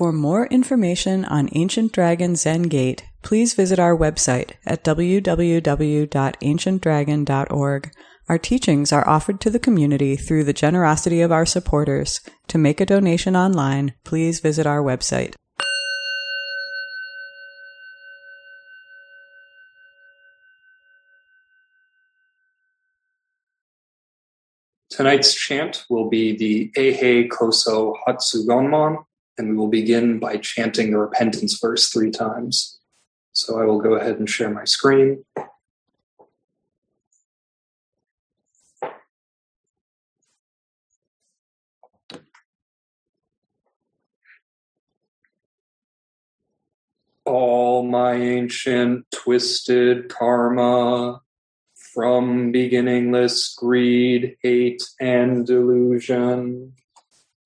For more information on Ancient Dragon Zen Gate, please visit our website at www.ancientdragon.org. Our teachings are offered to the community through the generosity of our supporters. To make a donation online, please visit our website. Tonight's chant will be the Eihei Koso Hatsuganmon, and we will begin by chanting the repentance verse three times. So I will go ahead and share my screen. All my ancient twisted karma from beginningless greed, hate, and delusion,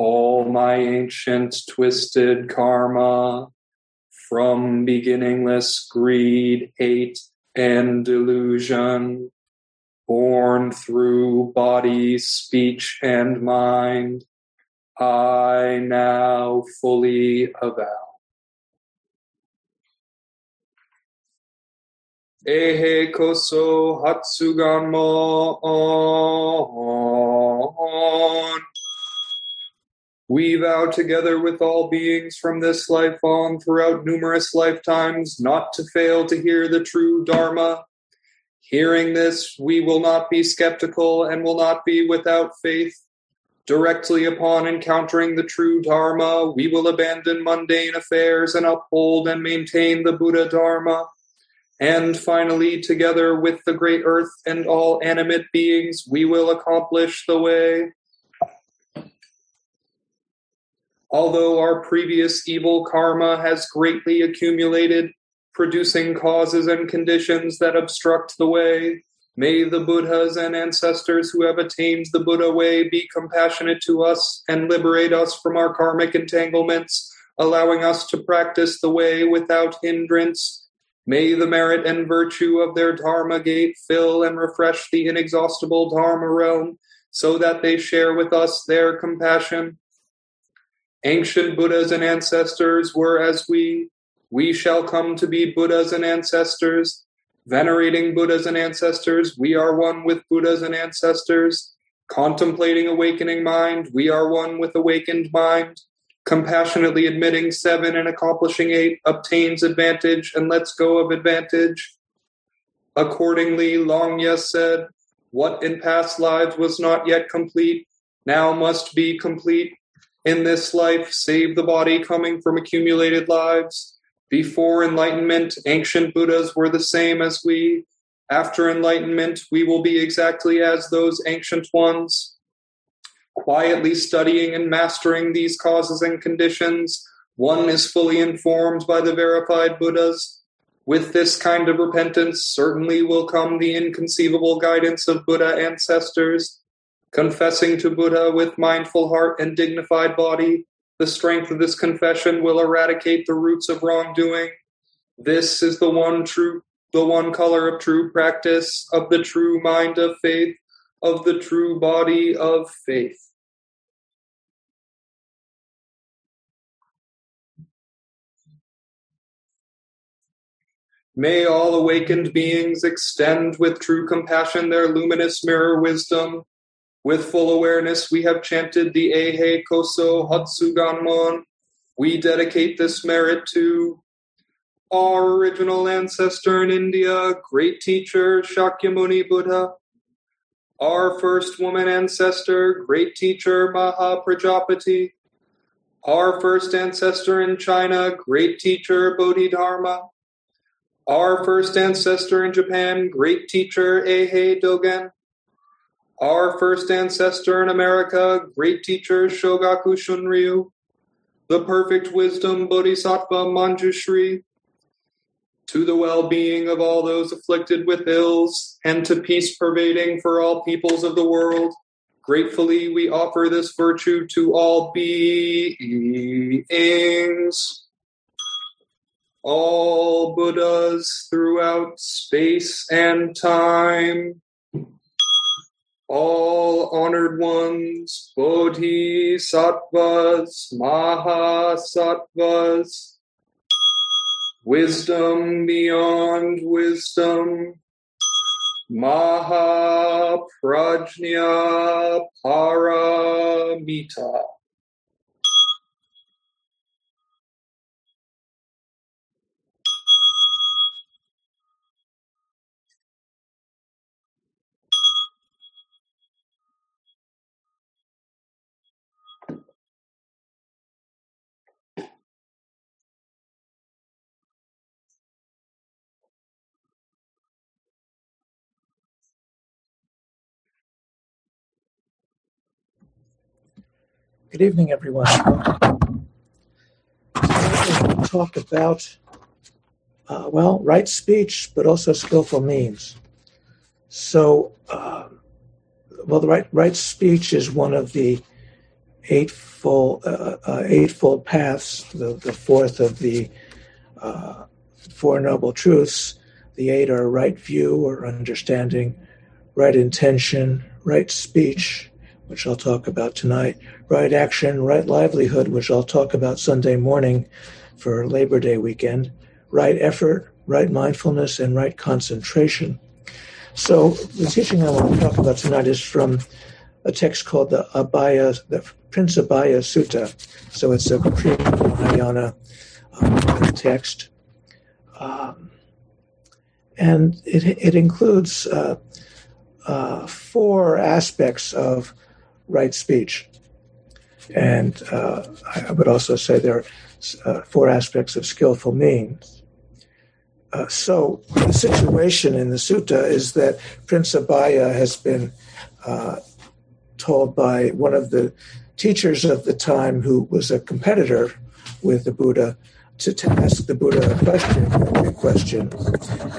all my ancient twisted karma from beginningless greed, hate, and delusion, born through body, speech, and mind. I now fully avow. Eihei koso hatsuganmon. We vow together with all beings from this life on throughout numerous lifetimes not to fail to hear the true Dharma. Hearing this, we will not be skeptical and will not be without faith. Directly upon encountering the true Dharma, we will abandon mundane affairs and uphold and maintain the Buddha Dharma. And finally, together with the great earth and all animate beings, we will accomplish the way. Although our previous evil karma has greatly accumulated, producing causes and conditions that obstruct the way, may the Buddhas and ancestors who have attained the Buddha way be compassionate to us and liberate us from our karmic entanglements, allowing us to practice the way without hindrance May the merit and virtue of their Dharma gate fill and refresh the inexhaustible Dharma realm, so that they share with us their compassion. Ancient Buddhas and ancestors were as we. We shall come to be Buddhas and ancestors. Venerating Buddhas and ancestors, we are one with Buddhas and ancestors. Contemplating awakening mind, we are one with awakened mind compassionately admitting seven and accomplishing eight, obtains advantage and lets go of advantage. Accordingly, Long Longya said, What in past lives was not yet complete, now must be complete. In this life, save the body coming from accumulated lives. Before enlightenment, ancient Buddhas were the same as we. After enlightenment, we will be exactly as those ancient ones quietly studying and mastering these causes and conditions, one is fully informed by the verified Buddhas. With this kind of repentance, certainly will come the inconceivable guidance of Buddha ancestors. Confessing to Buddha with mindful heart and dignified body, the strength of this confession will eradicate the roots of wrongdoing. This is the one true, the one color of true practice, of the true mind of faith, of the true body of faith. May all awakened beings extend with true compassion their luminous mirror wisdom. With full awareness, we have chanted the Eihei Koso Hatsuganmon. We dedicate this merit to our original ancestor in India, great teacher Shakyamuni Buddha, our first woman ancestor, great teacher Maha Prajapati, our first ancestor in China, great teacher Bodhidharma, our first ancestor in Japan, great teacher Eihei Dogen. Our first ancestor in America, great teacher Shogaku Shunryu. The perfect wisdom Bodhisattva Manjushri. to the well being of all those afflicted with ills, and to peace pervading for all peoples of the world. Gratefully, we offer this virtue to all beings, all Buddhas throughout space and time, all honored ones, bodhisattvas, mahasattvas, wisdom beyond wisdom, Mahaprajna Paramita. Good evening, everyone. Talk about, uh, well, right speech, but also skillful means. So, uh, well, the right right speech is one of the eightfold uh, uh eightfold paths. The, the fourth of the uh, four noble truths. The eight are right view or understanding, right intention, right speech, which I'll talk about tonight, right action, right livelihood, which I'll talk about Sunday morning for Labor Day weekend, right effort, right mindfulness, and right concentration. So the teaching I want to talk about tonight is from a text called the Abhaya, the Prince Abhaya Sutta. So it's a pre-Mahayana um, text. Um, and it, it includes uh, uh, four aspects of right speech. And uh, I would also say there are uh, four aspects of skillful means. Uh, so the situation in the sutta is that Prince Abhaya has been uh, told by one of the teachers of the time who was a competitor with the Buddha to, to ask the Buddha a question, a question.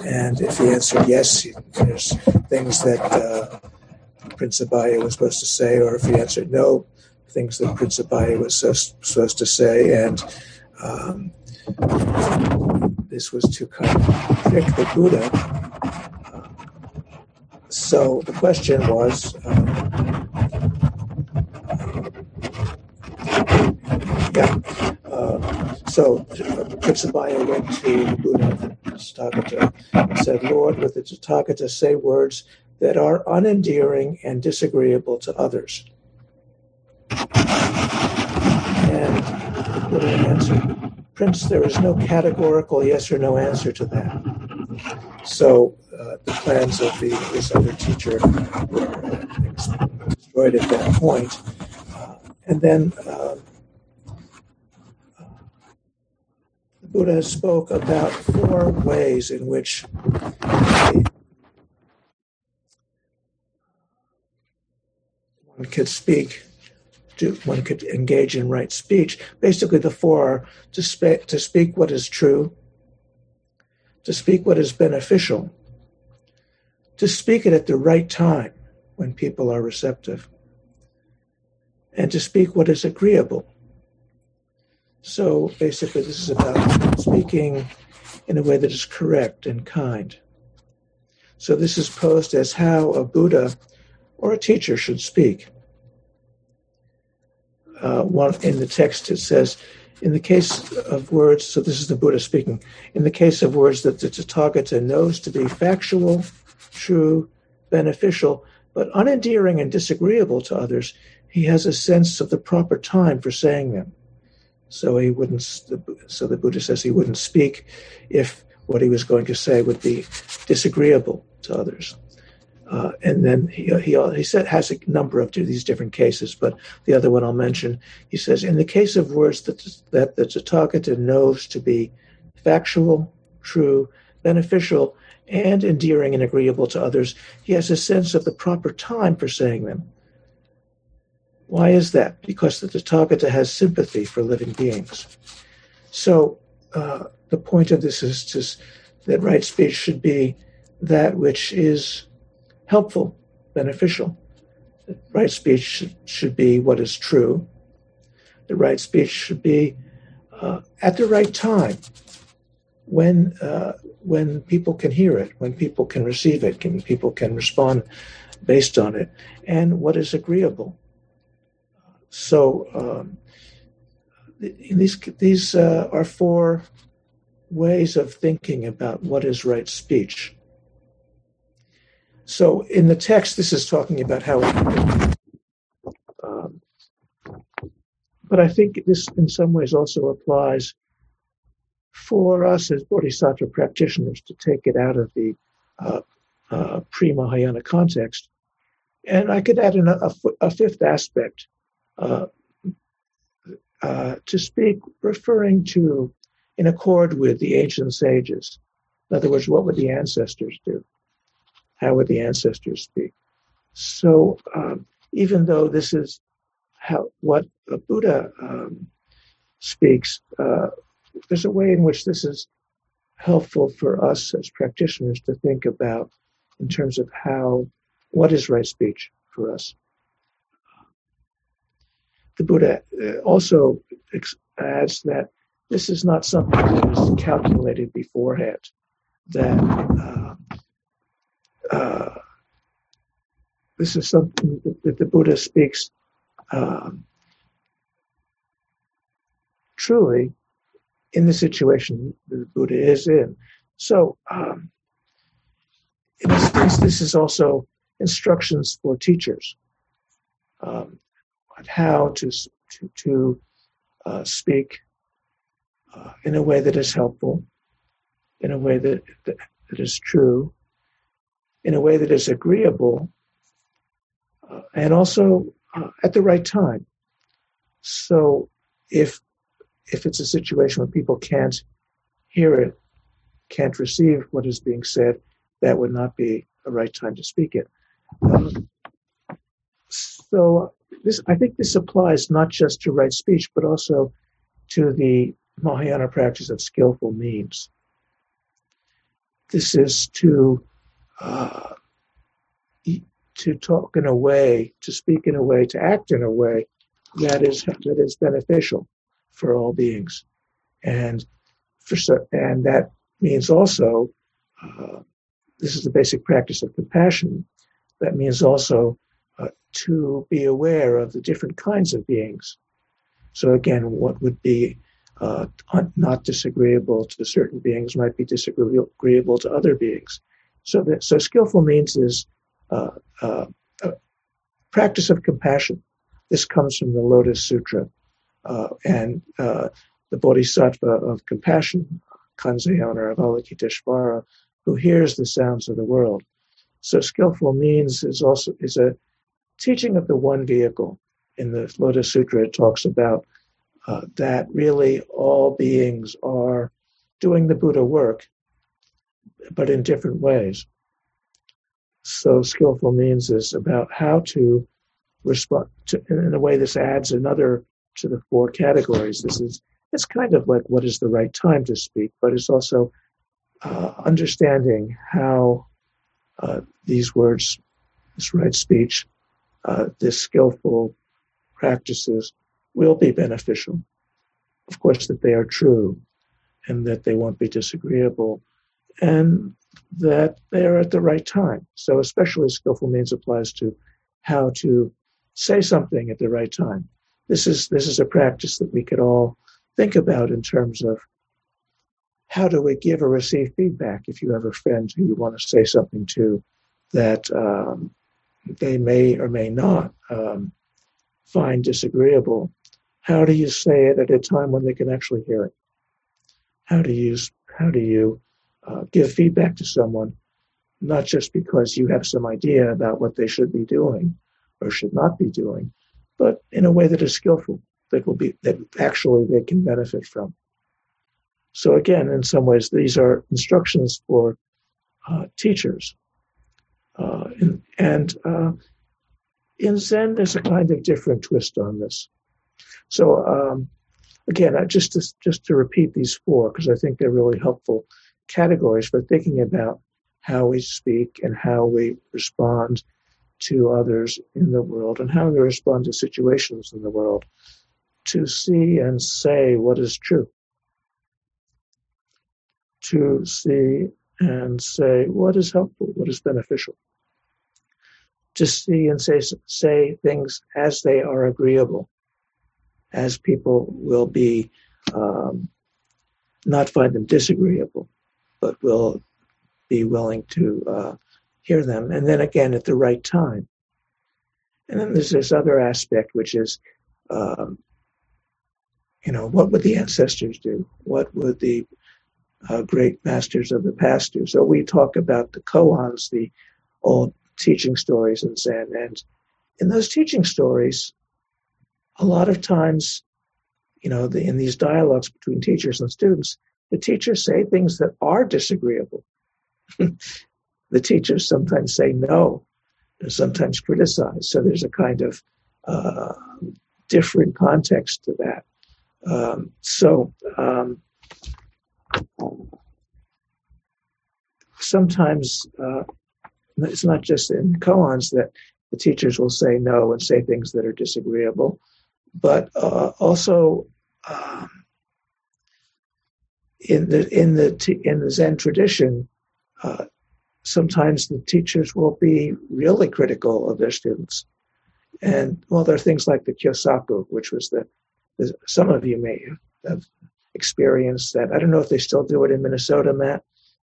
And if he answered yes, there's things that uh, Prince Abhaya was supposed to say, or if he answered no, things that Prince Abhaya was supposed to say. And um, this was to contradict the Buddha. So the question was uh, yeah. Uh, so uh, Prince Abhaya went to the Buddha, Tathagata, and said, Lord, with the Tathagata say words that are unendearing and disagreeable to others. And the answered, Prince, there is no categorical yes or no answer to that. So uh, the plans of the, this other teacher were destroyed at that point. Uh, and then uh, the Buddha spoke about four ways in which one could speak, to, one could engage in right speech. Basically, the four are to, spe- to speak what is true, to speak what is beneficial, to speak it at the right time when people are receptive, and to speak what is agreeable. So basically, this is about speaking in a way that is correct and kind. So this is posed as how a Buddha or a teacher should speak. Uh, one in the text it says, in the case of words, so this is the Buddha speaking, in the case of words that the Tathagata knows to be factual, true, beneficial, but unendearing and disagreeable to others, he has a sense of the proper time for saying them. So he wouldn't. So the Buddha says he wouldn't speak if what he was going to say would be disagreeable to others. Uh, and then he, he, he said, has a number of these different cases, but the other one I'll mention, he says, in the case of words that, that the Tathagata knows to be factual, true, beneficial, and endearing and agreeable to others, he has a sense of the proper time for saying them. Why is that? Because the Tathagata has sympathy for living beings. So uh, the point of this is to that right speech should be that which is helpful, beneficial. Right speech should, should be what is true. The right speech should be uh, at the right time, when uh, when people can hear it, when people can receive it, when people can respond based on it, and what is agreeable. So um, these these uh, are four ways of thinking about what is right speech. So in the text, this is talking about how. Um, but I think this, in some ways, also applies for us as Bodhisattva practitioners to take it out of the uh, uh, pre Mahayana context. And I could add a, a fifth aspect uh, uh, to speak, referring to in accord with the ancient sages. In other words, what would the ancestors do? How would the ancestors speak? So, um, even though this is how what the Buddha um, speaks, uh, there's a way in which this is helpful for us as practitioners to think about in terms of how what is right speech for us. The Buddha uh, also adds that this is not something that is calculated beforehand. That uh, uh, this is something that the Buddha speaks um, truly in the situation the Buddha is in. So, um, in a sense, this is also instructions for teachers um, on how to to, to uh, speak uh, in a way that is helpful, in a way that, that, that is true, in a way that is agreeable, uh, and also uh, at the right time. So, if if it's a situation where people can't hear it, can't receive what is being said, that would not be a right time to speak it. Um, so this, I think this applies not just to right speech, but also to the Mahayana practice of skillful means. This is to uh, to talk in a way, to speak in a way, to act in a way that is that is beneficial for all beings, and for and that means also uh, this is the basic practice of compassion. That means also uh, to be aware of the different kinds of beings. So again, what would be uh, not disagreeable to certain beings might be disagreeable to other beings. So that so skillful means is uh, uh, practice of compassion. This comes from the Lotus Sutra, uh, and uh, the Bodhisattva of compassion, Kanzeon or Avalokiteshvara, who hears the sounds of the world. So skillful means is also is a teaching of the one vehicle. In the Lotus Sutra, it talks about uh, that really all beings are doing the Buddha work, but in different ways. So skillful means is about how to respond to, in a way this adds another to the four categories. This is it's kind of like what is the right time to speak, but it's also uh, understanding how uh, these words, this right speech, uh, this skillful practices will be beneficial. Of course, that they are true and that they won't be disagreeable and that they are at the right time. So, especially skillful means applies to how to say something at the right time. This is this is a practice that we could all think about in terms of how do we give or receive feedback if you have a friend who you want to say something to that um, they may or may not um, find disagreeable. How do you say it at a time when they can actually hear it? How do you how do you uh, give feedback to someone, not just because you have some idea about what they should be doing or should not be doing, but in a way that is skillful, that will be that actually they can benefit from. So again, in some ways, these are instructions for uh, teachers uh, and, and uh, in Zen, there's a kind of different twist on this. So um, again, just to, just to repeat these four because I think they're really helpful. Categories for thinking about how we speak and how we respond to others in the world and how we respond to situations in the world to see and say what is true. To see and say what is helpful, what is beneficial. To see and say, say things as they are agreeable, as people will be, um, not find them disagreeable, but will be willing to uh, hear them. And then again at the right time. And then there's this other aspect, which is, um, you know, what would the ancestors do? What would the uh, great masters of the past do? So we talk about the koans, the old teaching stories in Zen. And in those teaching stories, a lot of times, you know, the, in these dialogues between teachers and students, the teachers say things that are disagreeable. the teachers sometimes say no, and sometimes criticize. So there's a kind of uh, different context to that. Um, so um, sometimes uh, it's not just in koans that the teachers will say no and say things that are disagreeable, but uh, also um, in the in the in the Zen tradition, uh, sometimes the teachers will be really critical of their students. And well, there are things like the Kyosaku, which was the, the some of you may have experienced that. I don't know if they still do it in Minnesota, Matt.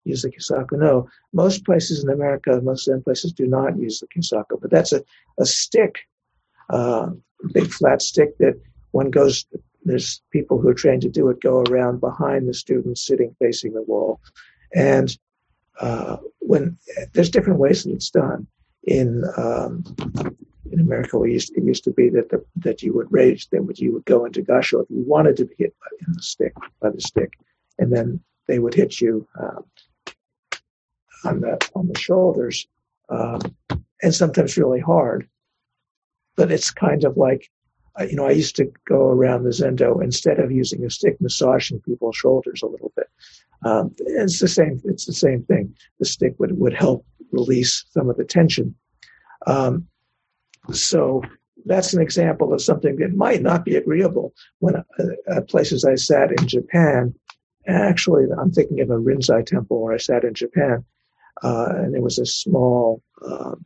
Use the Kyosaku. No, most places in America, most Zen places do not use the Kyosaku, but that's a, a stick, uh, big flat stick that one goes. There's people who are trained to do it go around behind the students sitting facing the wall, and uh, when there's different ways that it's done. In um, in America, we used, it used to be that the, that you would rage, then you would go into gasho if you wanted to be hit by, in the stick by the stick, and then they would hit you um, on the on the shoulders, um, and sometimes really hard. But it's kind of like, you know, I used to go around the zendo instead of using a stick, massaging people's shoulders a little bit. Um, it's the same. It's the same thing. The stick would would help release some of the tension. Um, so that's an example of something that might not be agreeable. When uh, uh, places I sat in Japan, actually, I'm thinking of a Rinzai temple where I sat in Japan, uh, and it was a small um,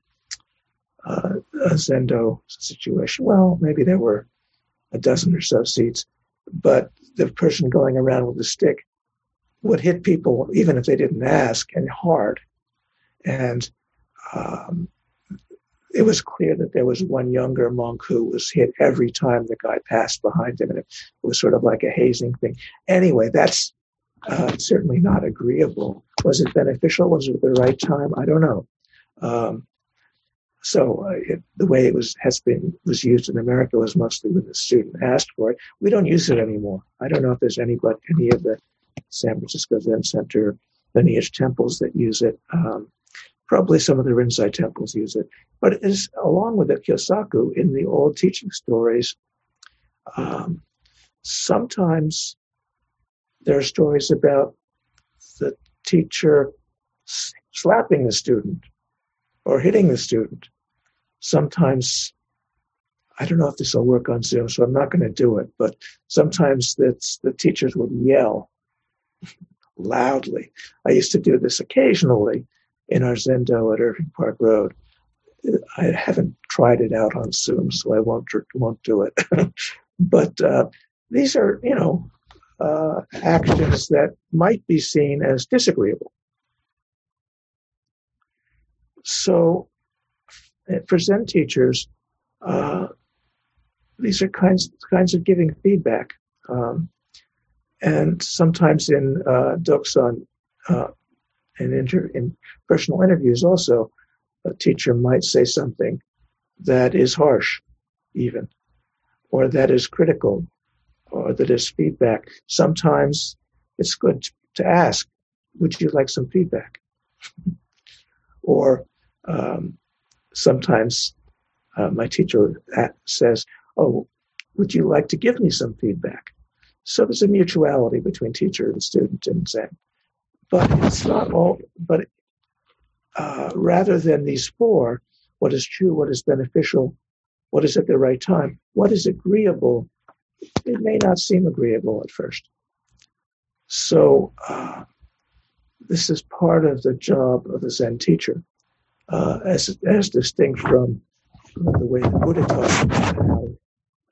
uh, zendo situation. Well, maybe there were a dozen or so seats, but the person going around with the stick would hit people even if they didn't ask and hard. And um, it was clear that there was one younger monk who was hit every time the guy passed behind him, and it was sort of like a hazing thing. Anyway, that's uh, certainly not agreeable. Was it beneficial? Was it the right time? I don't know. Um, so uh, it, the way it was has been was used in America was mostly when the student asked for it. We don't use it anymore. I don't know if there's any but any of the San Francisco Zen Center lineage temples that use it. Um, probably some of the Rinzai temples use it. But it is along with the Kyosaku in the old teaching stories. Um, sometimes there are stories about the teacher slapping the student or hitting the student. Sometimes, I don't know if this will work on Zoom, so I'm not going to do it, but sometimes the teachers would yell loudly. I used to do this occasionally in our Zendo at Irving Park Road. I haven't tried it out on Zoom, so I won't won't do it. but uh, these are, you know, uh, actions that might be seen as disagreeable. So, for Zen teachers, uh, these are kinds kinds of giving feedback. Um, and sometimes in uh, Dokusan uh, and inter- in personal interviews also, a teacher might say something that is harsh, even, or that is critical, or that is feedback. Sometimes it's good to ask, would you like some feedback? or um, sometimes uh, my teacher says, oh, would you like to give me some feedback? So there's a mutuality between teacher and student in Zen. but it's not all. But uh, rather than these four, what is true, what is beneficial, what is at the right time, what is agreeable, it may not seem agreeable at first. So uh, this is part of the job of the Zen teacher, uh, as as distinct from the way the Buddha talks about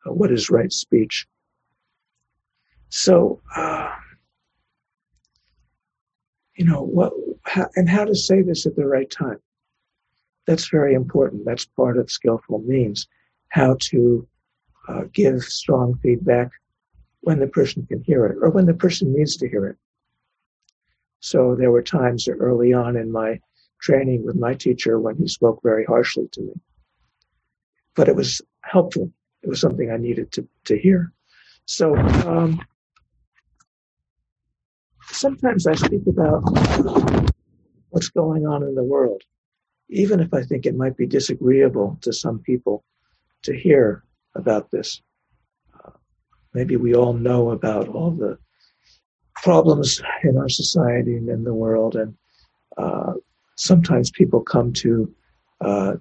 uh, what is right speech. So, uh, you know, what how, and how to say this at the right time. That's very important. That's part of skillful means. How to uh, give strong feedback when the person can hear it or when the person needs to hear it. So there were times early on in my training with my teacher when he spoke very harshly to me. But it was helpful. It was something I needed to, to hear. So um, sometimes I speak about what's going on in the world, even if I think it might be disagreeable to some people to hear about this. Uh, maybe we all know about all the problems in our society and in the world, and uh, sometimes people come to uh,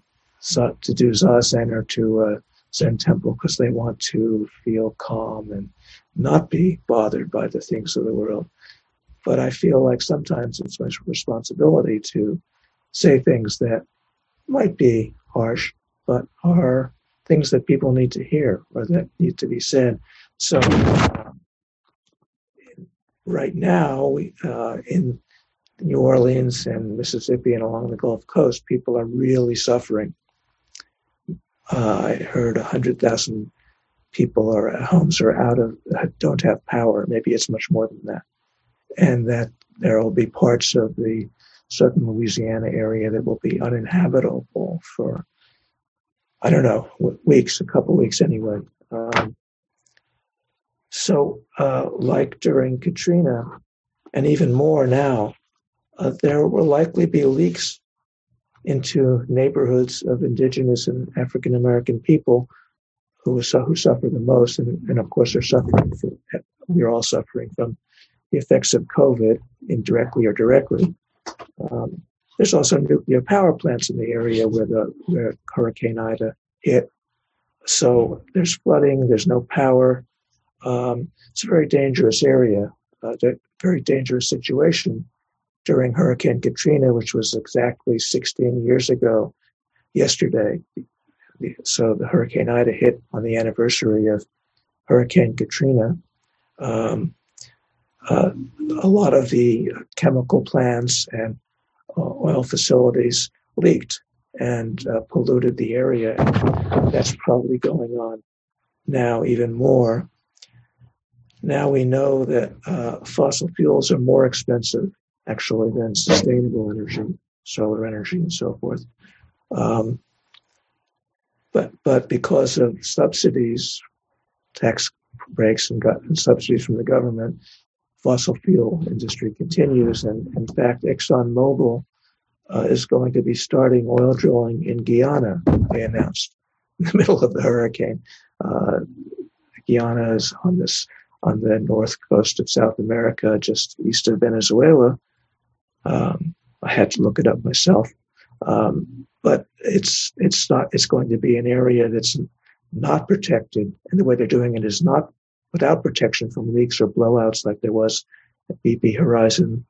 to do zazen or to a Zen temple because they want to feel calm and not be bothered by the things of the world. But I feel like sometimes it's my responsibility to say things that might be harsh, but are things that people need to hear or that need to be said. So, um, right now, we, uh, in New Orleans and Mississippi and along the Gulf Coast, people are really suffering. Uh, I heard 100,000 people are at homes are out of don't have power. Maybe it's much more than that and that there will be parts of the southern Louisiana area that will be uninhabitable for, I don't know, weeks, a couple weeks anyway. Um, so, uh, like during Katrina, and even more now, uh, there will likely be leaks into neighborhoods of indigenous and African American people who, who suffer the most. And, and of course, they're suffering from, we're all suffering from the effects of COVID indirectly or directly. Um, there's also nuclear power plants in the area where the where Hurricane Ida hit. So there's flooding. There's no power. Um, it's a very dangerous area. Uh, very dangerous situation during Hurricane Katrina, which was exactly 16 years ago yesterday. So the Hurricane Ida hit on the anniversary of Hurricane Katrina. Um, uh, a lot of the chemical plants and uh, oil facilities leaked and uh, polluted the area. That's probably going on now even more. Now we know that uh, fossil fuels are more expensive actually than sustainable energy, solar energy, and so forth. Um, but but because of subsidies, tax breaks and, and subsidies from the government, fossil fuel industry continues. And in fact, ExxonMobil uh, is going to be starting oil drilling in Guyana, they announced in the middle of the hurricane. Uh, Guyana is on this on the north coast of South America, just east of Venezuela. Um, I had to look it up myself, um, but it's it's not. It's going to be an area that's not protected, and the way they're doing it is not without protection from leaks or blowouts like there was at BP Horizon.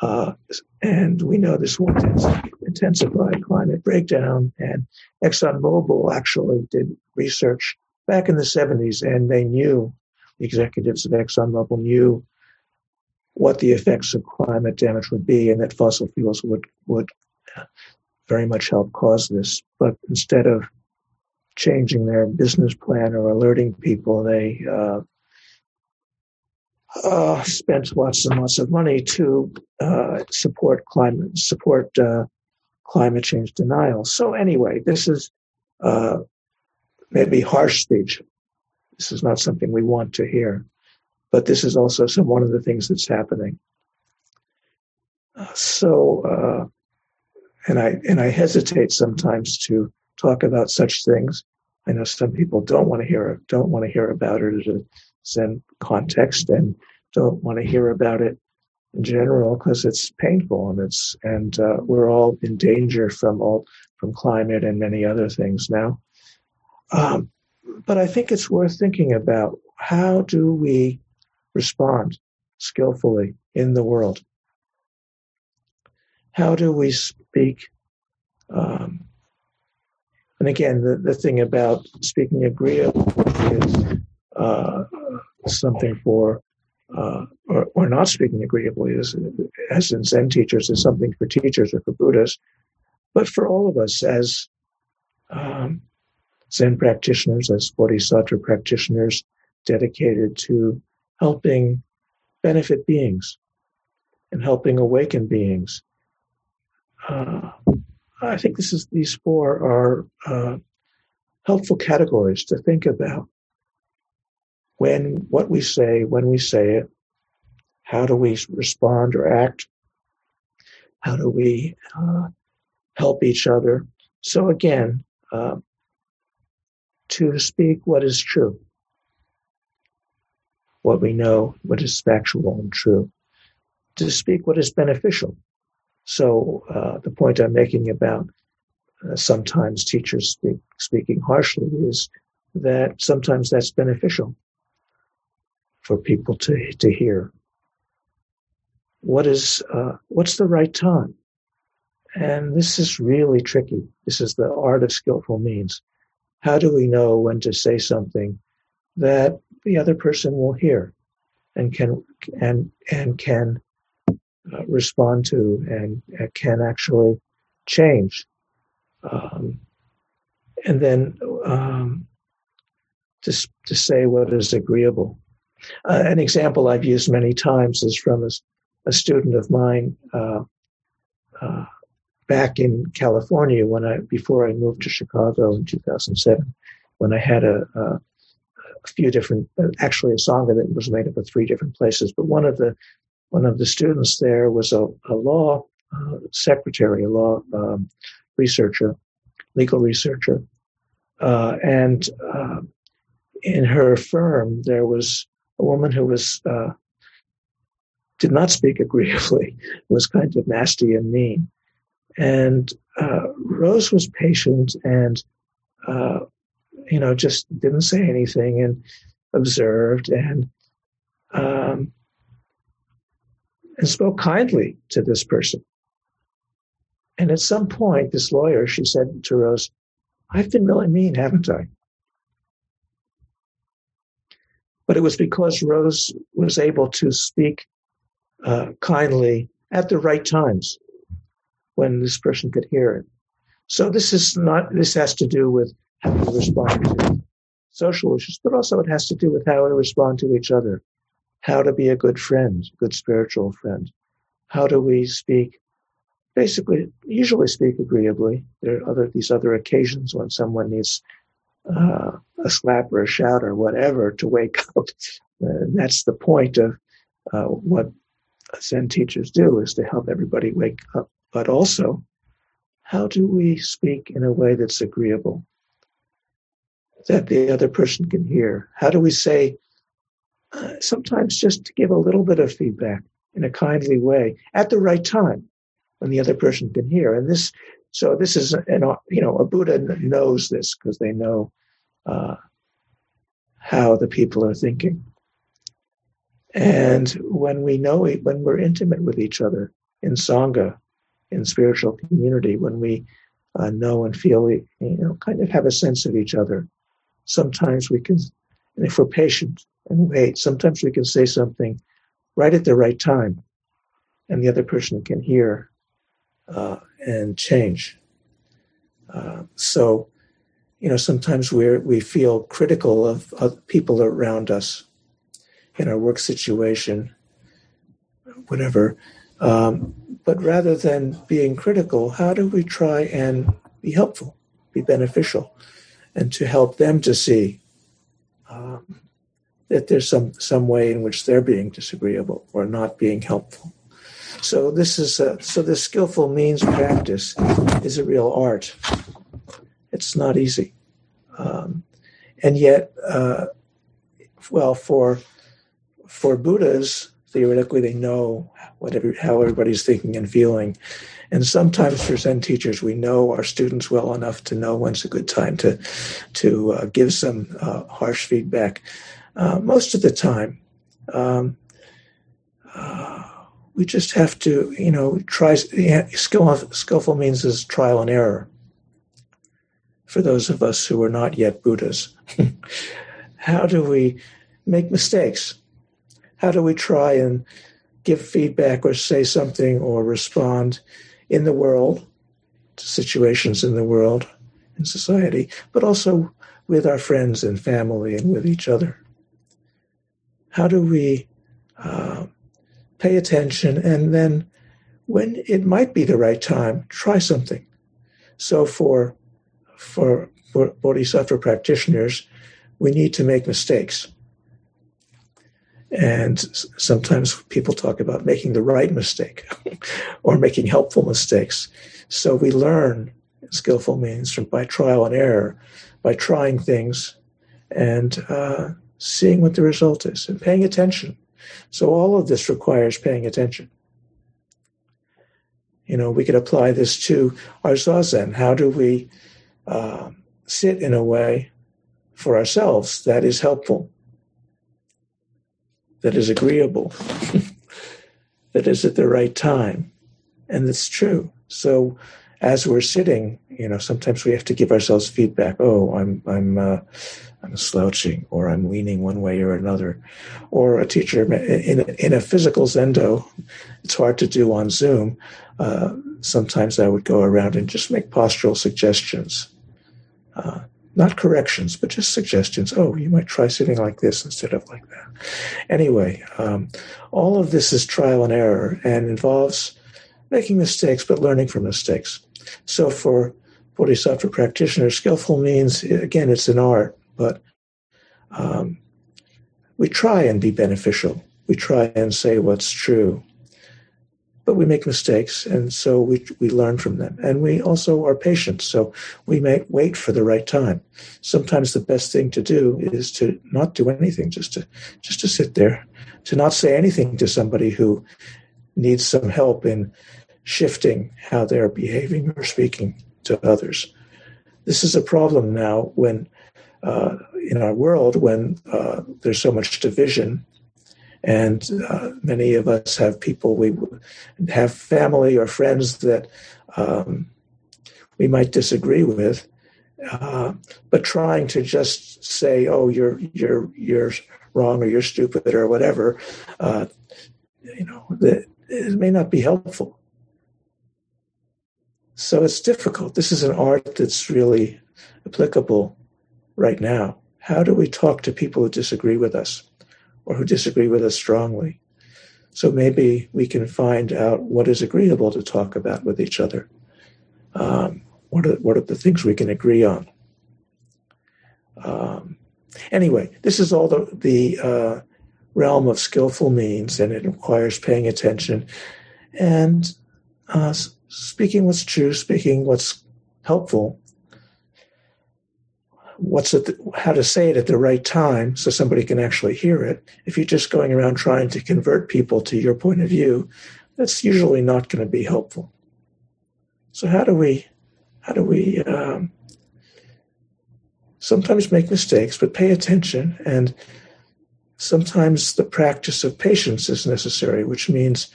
Uh, and we know this will intensify climate breakdown. And ExxonMobil actually did research back in the 70s, and they knew, the executives of ExxonMobil knew what the effects of climate damage would be and that fossil fuels would, would very much help cause this. But instead of changing their business plan or alerting people. They uh, uh, spent lots and lots of money to uh, support climate support uh, climate change denial. So anyway, this is uh, maybe harsh speech. This is not something we want to hear, but this is also some one of the things that's happening. so, and I and I hesitate sometimes to talk about such things. I know some people don't want to hear don't want to hear about it as a Zen context and don't want to hear about it in general because it's painful and it's and uh, we're all in danger from all from climate and many other things now. Um, but I think it's worth thinking about how do we respond skillfully in the world? How do we speak? Um, and again, the, the thing about speaking agreeably is uh, something for uh, or, or, not speaking agreeably, is, as in Zen teachers, is something for teachers or for Buddhas, but for all of us as um, Zen practitioners, as Bodhisattva practitioners, dedicated to helping benefit beings and helping awaken beings. Uh, I think this is these four are uh, helpful categories to think about when what we say, when we say it, how do we respond or act, how do we uh, help each other. So again, uh, to speak what is true, what we know, what is factual and true, to speak what is beneficial. So uh, the point I'm making about uh, sometimes teachers speak, speaking harshly is that sometimes that's beneficial for people to to hear. What is uh, what's the right time? And this is really tricky. This is the art of skillful means. How do we know when to say something that the other person will hear and can and and can uh, respond to and uh, can actually change? Um, and then um, to, to say what is agreeable. Uh, an example I've used many times is from a, a student of mine uh, uh, back in California when I before I moved to Chicago in 2007, when I had a, a, a few different, actually a sangha that was made up of three different places. But one of the one of the students there was a, a law uh, secretary, a law um, researcher, legal researcher, uh, and uh, in her firm there was a woman who was uh, did not speak agreeably, was kind of nasty and mean. And uh, Rose was patient and, uh, you know, just didn't say anything and observed and um, and spoke kindly to this person. And at some point, this lawyer, she said to Rose, I've been really mean, haven't I? But it was because Rose was able to speak uh, kindly at the right times when this person could hear it. So this is not, this has to do with how we respond to social issues, but also it has to do with how we respond to each other, how to be a good friend, good spiritual friend. How do we speak? Basically, usually speak agreeably. There are other, these other occasions when someone needs uh, a slap or a shout or whatever to wake up. And that's the point of uh, what Zen teachers do is to help everybody wake up but also how do we speak in a way that's agreeable that the other person can hear how do we say uh, sometimes just to give a little bit of feedback in a kindly way at the right time when the other person can hear and this so this is an you know a buddha knows this because they know uh, how the people are thinking and when we know it when we're intimate with each other in sangha in spiritual community when we uh, know and feel, you know, kind of have a sense of each other. Sometimes we can, and if we're patient and wait, sometimes we can say something right at the right time, and the other person can hear uh, and change. Uh, so, you know, sometimes we we feel critical of, of people around us in our work situation, whatever. Um, but rather than being critical, how do we try and be helpful, be beneficial, and to help them to see um, that there's some some way in which they're being disagreeable or not being helpful. So this is a, so the skillful means practice is a real art. It's not easy, um, and yet, uh, well, for for Buddhas, theoretically they know whatever how everybody's thinking and feeling. And sometimes for Zen teachers, we know our students well enough to know when's a good time to to uh, give some uh, harsh feedback. Uh, most of the time, um, uh, we just have to, you know, try. Skill, skillful means is trial and error. For those of us who are not yet Buddhas, how do we make mistakes? How do we try and give feedback or say something or respond in the world situations in the world, in society, but also with our friends and family and with each other? How do we uh, pay attention and then, when it might be the right time, try something? So for for, for bodhisattva practitioners, we need to make mistakes. And sometimes people talk about making the right mistake or making helpful mistakes. So we learn skillful means from by trial and error, by trying things and uh, seeing what the result is and paying attention. So all of this requires paying attention. You know, we could apply this to our zazen. How do we uh, sit in a way for ourselves that is helpful? That is agreeable, that is at the right time, and it's true. So, as we're sitting, you know, sometimes we have to give ourselves feedback. Oh, I'm I'm uh, I'm slouching, or I'm leaning one way or another, or a teacher in in a physical zendo. It's hard to do on Zoom. Uh, sometimes I would go around and just make postural suggestions. Uh, not corrections, but just suggestions. Oh, you might try sitting like this instead of like that. Anyway, um, all of this is trial and error and involves making mistakes, but learning from mistakes. So for Bodhisattva practitioners, skillful means, again, it's an art, but um, we try and be beneficial. We try and say what's true but we make mistakes and so we, we learn from them. And we also are patient so we may wait for the right time. Sometimes the best thing to do is to not do anything just to just to sit there to not say anything to somebody who needs some help in shifting how they're behaving or speaking to others. This is a problem now when uh, in our world when uh, there's so much division and uh, many of us have people we have family or friends that um, we might disagree with, uh, but trying to just say, "Oh, you're you're you're wrong or you're stupid or whatever," uh, you know, it may not be helpful. So it's difficult. This is an art that's really applicable right now. How do we talk to people who disagree with us? Or who disagree with us strongly. So maybe we can find out what is agreeable to talk about with each other. Um, what are what are the things we can agree on? Um, anyway, this is all the the uh, realm of skillful means, and it requires paying attention and uh, speaking what's true, speaking what's helpful, what's it, how to say it at the right time so somebody can actually hear it. If you're just going around trying to convert people to your point of view, that's usually not going to be helpful. So how do we, how do we um, sometimes make mistakes, but pay attention and sometimes the practice of patience is necessary, which means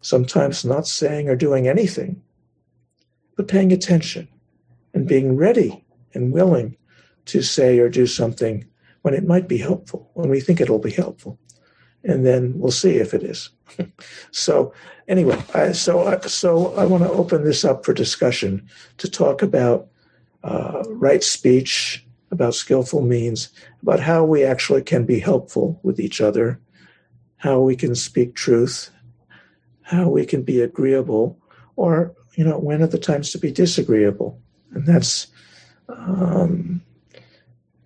sometimes not saying or doing anything, but paying attention and being ready and willing to say or do something when it might be helpful, when we think it'll be helpful. And then we'll see if it is. so, anyway, I, so, I, so I want to open this up for discussion to talk about uh, right speech, about skillful means, about how we actually can be helpful with each other, how we can speak truth, how we can be agreeable, or, you know, when are the times to be disagreeable? And that's um,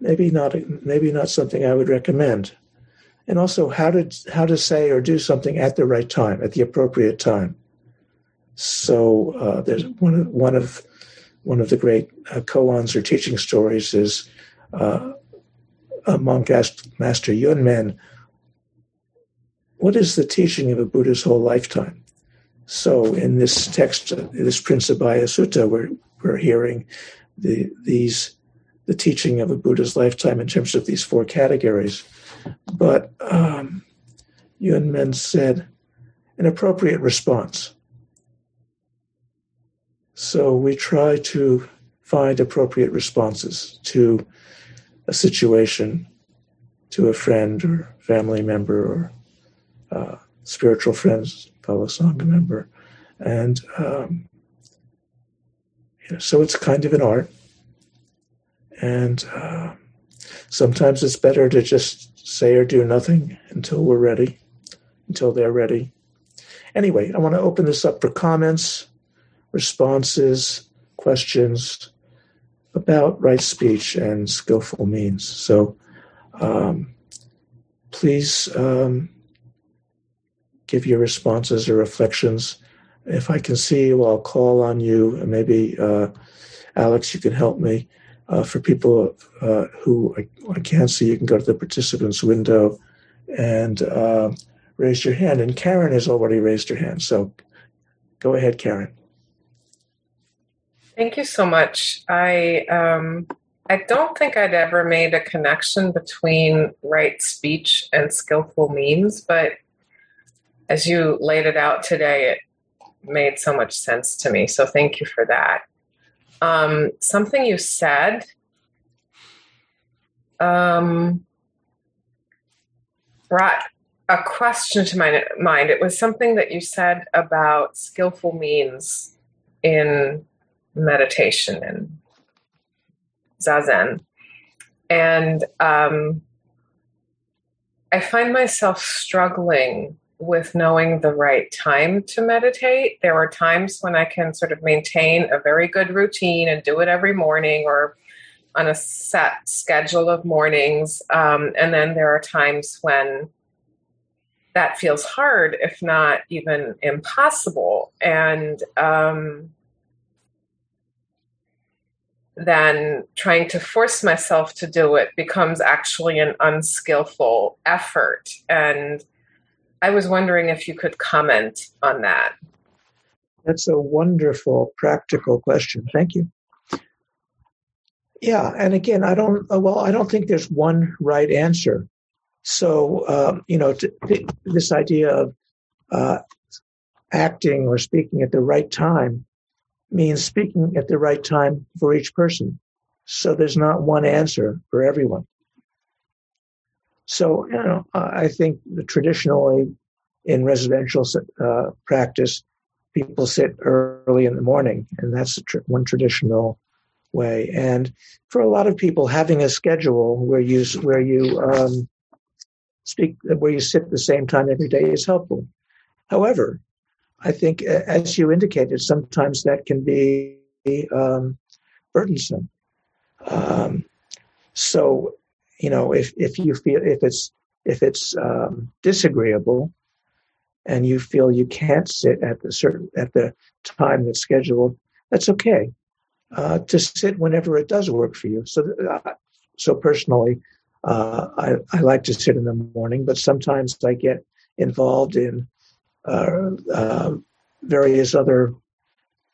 maybe not maybe not something I would recommend. And also how to how to say or do something at the right time, at the appropriate time. So uh, there's one of one of one of the great uh, koans or teaching stories is uh, a monk asked Master Yunmen, what is the teaching of a Buddha's whole lifetime? So in this text, this Principia Sutta, we're, we're hearing the, these, the teaching of a Buddha's lifetime in terms of these four categories. But um, Yunmen said, an appropriate response. So we try to find appropriate responses to a situation, to a friend or family member or uh, spiritual friends, fellow Sangha member. And um, you know, so it's kind of an art. And uh, sometimes it's better to just say or do nothing until we're ready, until they're ready. Anyway, I want to open this up for comments, responses, questions about right speech and skillful means. So um, please um, give your responses or reflections. If I can see you, I'll call on you. And maybe, uh, Alex, you can help me. Uh, for people uh, who I, I, can't see, you can go to the participants window and uh, raise your hand. And Karen has already raised her hand. So go ahead, Karen. Thank you so much. I um, I don't think I'd ever made a connection between right speech and skillful means, but as you laid it out today, it made so much sense to me. So thank you for that. Um, something you said um, brought a question to my mind. It was something that you said about skillful means in meditation and zazen. And um, I find myself struggling with knowing the right time to meditate. There are times when I can sort of maintain a very good routine and do it every morning or on a set schedule of mornings. Um, and then there are times when that feels hard, if not even impossible. And um, then trying to force myself to do it becomes actually an unskillful effort. And I was wondering if you could comment on that. That's a wonderful practical question. Thank you. Yeah, and again, I don't. Uh, well, I don't think there's one right answer. So, um, you know, to, this idea of uh, acting or speaking at the right time means speaking at the right time for each person. So there's not one answer for everyone. So, you know, I think traditionally in residential uh, practice, people sit early in the morning, and that's one traditional way. And for a lot of people, having a schedule where you where you um, speak where you sit at the same time every day is helpful. However, I think, as you indicated, sometimes that can be um, burdensome. Um, so you know, if if you feel if it's if it's um, disagreeable, and you feel you can't sit at the certain at the time that's scheduled, that's okay. Uh, to sit whenever it does work for you. So, uh, so personally, uh, I, I like to sit in the morning, but sometimes I get involved in uh, uh, various other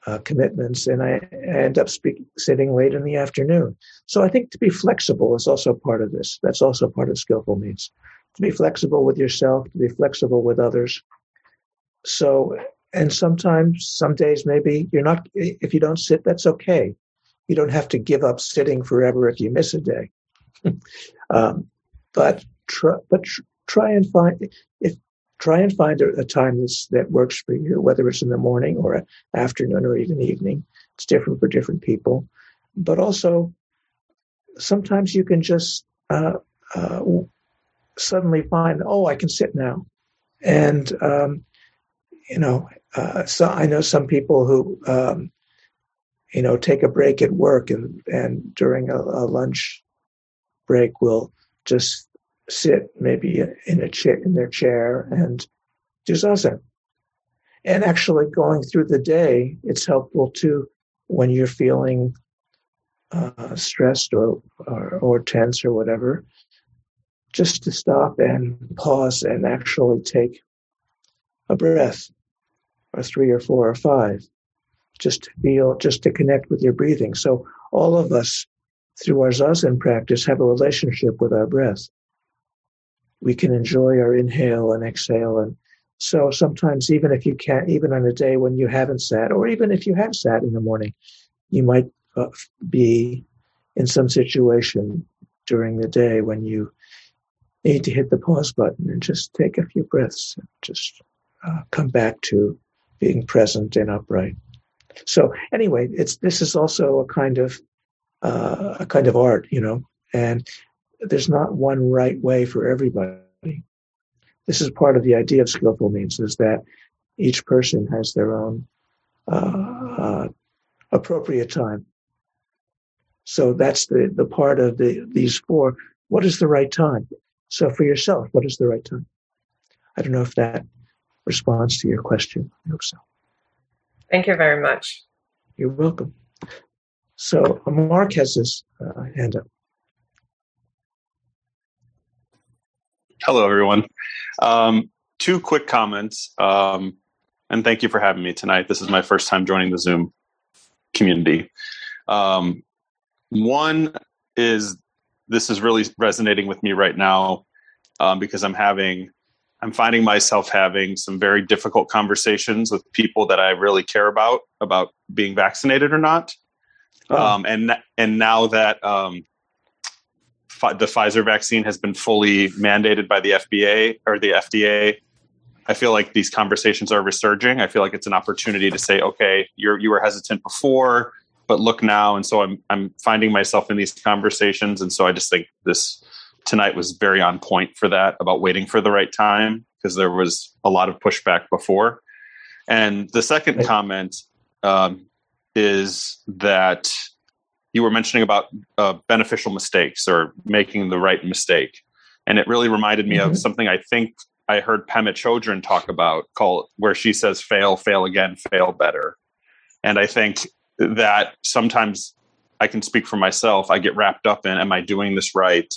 uh, commitments, and I end up speak, sitting late in the afternoon. So I think to be flexible is also part of this. That's also part of skillful means. To be flexible with yourself, to be flexible with others. So, and sometimes, some days, maybe you're not. If you don't sit, that's okay. You don't have to give up sitting forever if you miss a day. um, but but tr- try and find if try and find a, a time that's, that works for you, whether it's in the morning or afternoon or even evening. It's different for different people. But also, sometimes you can just uh, uh, suddenly find, oh, I can sit now. And, um, you know, uh, so I know some people who, um, you know, take a break at work and, and during a, a lunch break will just sit maybe in a chair in their chair and do zazen. And actually, going through the day, it's helpful to when you're feeling uh, stressed or, or, or tense or whatever, just to stop and pause and actually take a breath, or three or four or five, just to feel, just to connect with your breathing. So all of us, through our zazen practice, have a relationship with our breath. We can enjoy our inhale and exhale. And so sometimes, even if you can't, even on a day when you haven't sat, or even if you have sat in the morning, you might uh, be in some situation during the day when you need to hit the pause button and just take a few breaths and just uh, come back to being present and upright. So anyway, it's this is also a kind of uh, a kind of art, you know, and there's not one right way for everybody. This is part of the idea of skillful means is that each person has their own uh, uh appropriate time. So that's the the part of the these four. What is the right time? So for yourself, what is the right time? I don't know if that responds to your question. I hope so. Thank you very much. You're welcome. So Mark has his uh, hand up. Hello, everyone. Um, two quick comments, um, and thank you for having me tonight. This is my first time joining the Zoom community. Um, one is this is really resonating with me right now um, because I'm having I'm finding myself having some very difficult conversations with people that I really care about about being vaccinated or not. Oh. Um, and and now that um, the Pfizer vaccine has been fully mandated by the FBA or the FDA, I feel like these conversations are resurging. I feel like it's an opportunity to say, okay, you're you were hesitant before, but look now. And so I'm I'm finding myself in these conversations, and so I just think this tonight was very on point for that about waiting for the right time because there was a lot of pushback before. And the second comment um, is that you were mentioning about uh, beneficial mistakes or making the right mistake. And it really reminded me mm-hmm. of something I think I heard Pema Chodron talk about called where she says fail, fail again, fail better. And I think that sometimes I can speak for myself. I get wrapped up in am I doing this right?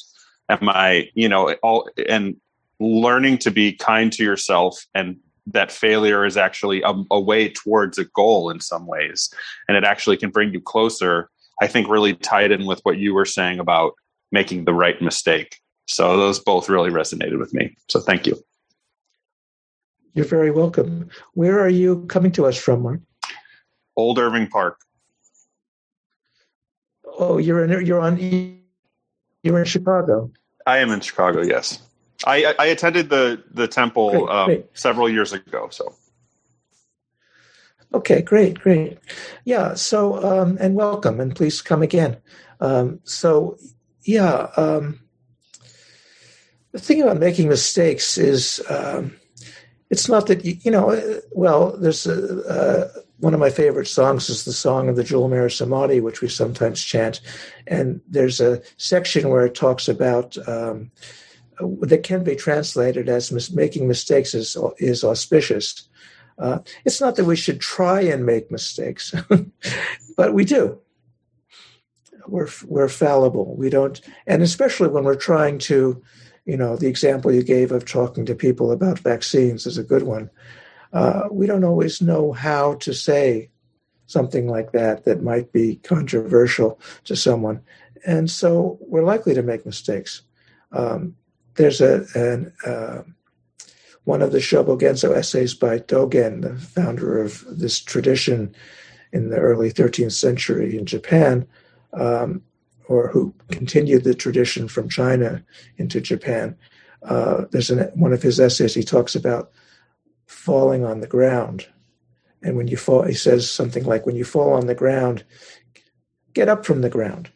am i you know all and learning to be kind to yourself and that failure is actually a, a, way towards a goal in some ways and it actually can bring you closer i think really tied in with what you were saying about making the right mistake so those both really resonated with me so thank you you're very welcome where are you coming to us from mark old irving park oh you're in you're on you're in Chicago. I am in Chicago. Yes, I, I attended the the temple great, um, great. several years ago. So. Okay, great, great. Yeah. So, um, and welcome, and please come again. Um, so, yeah. Um, the thing about making mistakes is um, it's not that you, you know. Well, there's a, one of my favorite songs is the song of the Jewel Mirror Samadhi, which we sometimes chant. And there's a section where it talks about um, that can be translated as mis- making mistakes is, is auspicious. Uh, it's not that we should try and make mistakes, but we do. We're we're fallible. We don't, and especially when we're trying to, you know, the example you gave of talking to people about vaccines is a good one uh, we don't always know how to say something like that that might be controversial to someone. And so we're likely to make mistakes. Um, there's a an, uh, one of the Shobogenzo essays by Dogen, the founder of this tradition in the early 13th century in Japan, um, or who continued the tradition from China into Japan. Uh, there's an, one of his essays he talks about falling on the ground. And when you fall, he says something like, when you fall on the ground, get up from the ground.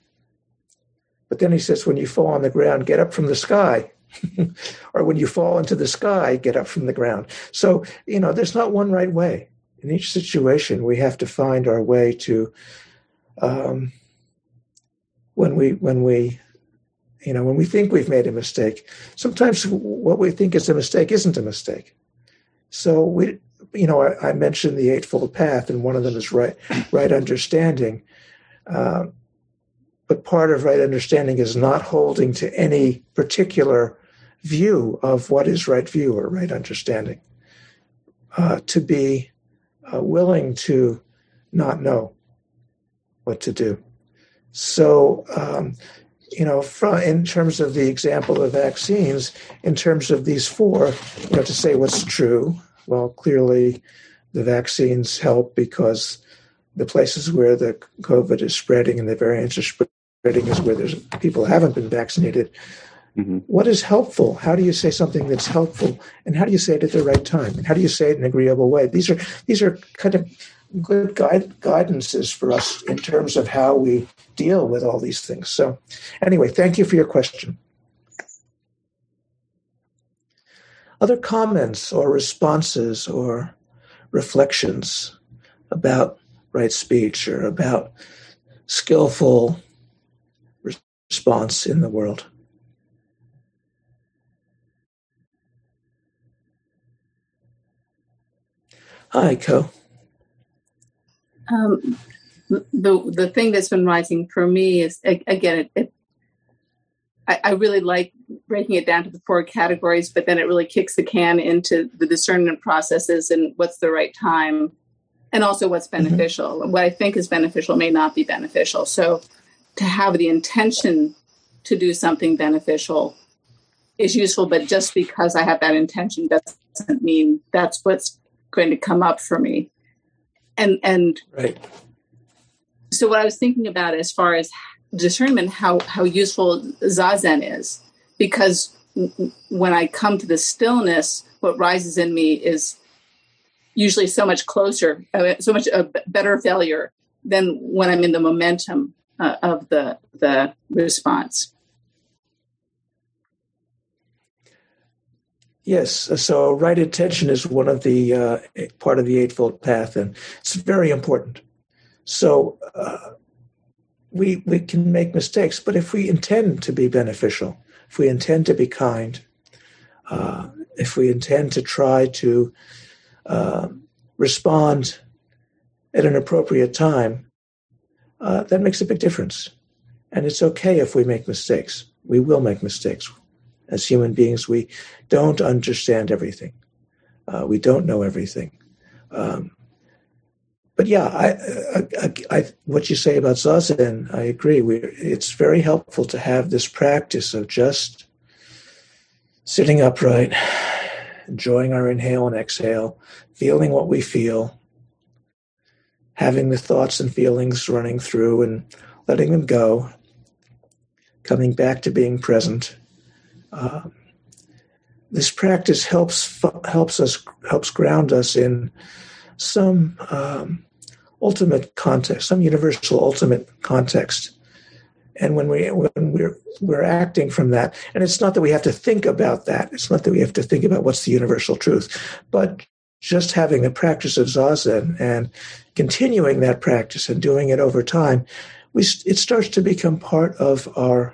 But then he says, when you fall on the ground, get up from the sky. or when you fall into the sky, get up from the ground. So, you know, there's not one right way. In each situation, we have to find our way to, um, when we, when we, you know, when we think we've made a mistake, sometimes what we think is a mistake isn't a mistake. So we, you know, I, I, mentioned the Eightfold Path, and one of them is right, right understanding. Uh, but part of right understanding is not holding to any particular view of what is right view or right understanding, uh, to be uh, willing to not know what to do. So, um, you know, from, in terms of the example of vaccines, in terms of these four, you know, to say what's true, well, clearly the vaccines help because the places where the COVID is spreading and the variants are spreading is where there's people haven't been vaccinated. Mm-hmm. What is helpful? How do you say something that's helpful, and how do you say it at the right time? And how do you say it in an agreeable way? These are these are kind of good guide, guidances for us in terms of how we deal with all these things. So, anyway, thank you for your question. Other comments or responses or reflections about right speech or about skillful response in the world? Hi, Ko. Um, the the thing that's been rising for me is again, it, it I, I, really like breaking it down to the four categories, but then it really kicks the can into the discernment processes and what's the right time, and also what's mm-hmm. beneficial. Mm-hmm. What I think is beneficial may not be beneficial. So, to have the intention to do something beneficial is useful, but just because I have that intention doesn't mean that's what's going to come up for me and and right. So what I was thinking about as far as discernment, how how useful zazen is, because when I come to the stillness, what rises in me is usually so much closer, uh, so much a better failure than when I'm in the momentum uh, of the the response. Yes, so right attention is one of the uh, part of the Eightfold Path, and it's very important. So uh, we we can make mistakes, but if we intend to be beneficial, if we intend to be kind, uh, if we intend to try to uh, respond at an appropriate time, uh, that makes a big difference. And it's okay if we make mistakes. We will make mistakes as human beings, we don't understand everything. Uh, we don't know everything. Um, but yeah, I, I, I, what you say about zazen, I agree. We, it's very helpful to have this practice of just sitting upright, enjoying our inhale and exhale, feeling what we feel, having the thoughts and feelings running through and letting them go, coming back to being present, uh, this practice helps helps us helps ground us in some um, ultimate context, some universal ultimate context. And when we when we're we're acting from that, and it's not that we have to think about that. It's not that we have to think about what's the universal truth, but just having the practice of zazen and continuing that practice and doing it over time, we it starts to become part of our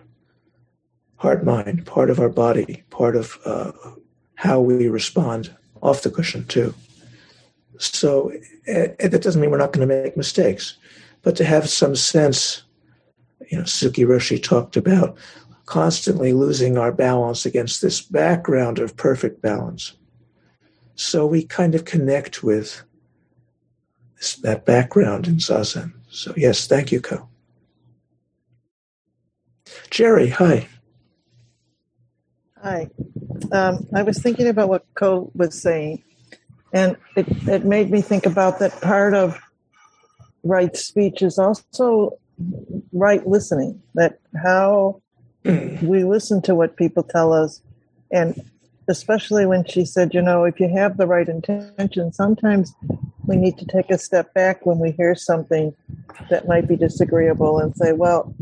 heart mind, part of our body, part of uh, how we respond off the cushion, too. So it, that doesn't mean we're not going to make mistakes, but to have some sense, you know, Suzuki Roshi talked about constantly losing our balance against this background of perfect balance. So we kind of connect with this, that background in Zazen. So, yes, thank you, Ko. Jerry, hi. Hi. Um, I was thinking about what Ko was saying, and it, it made me think about that part of right speech is also right listening, that how we listen to what people tell us. And especially when she said, you know, if you have the right intention, sometimes we need to take a step back when we hear something that might be disagreeable and say, well,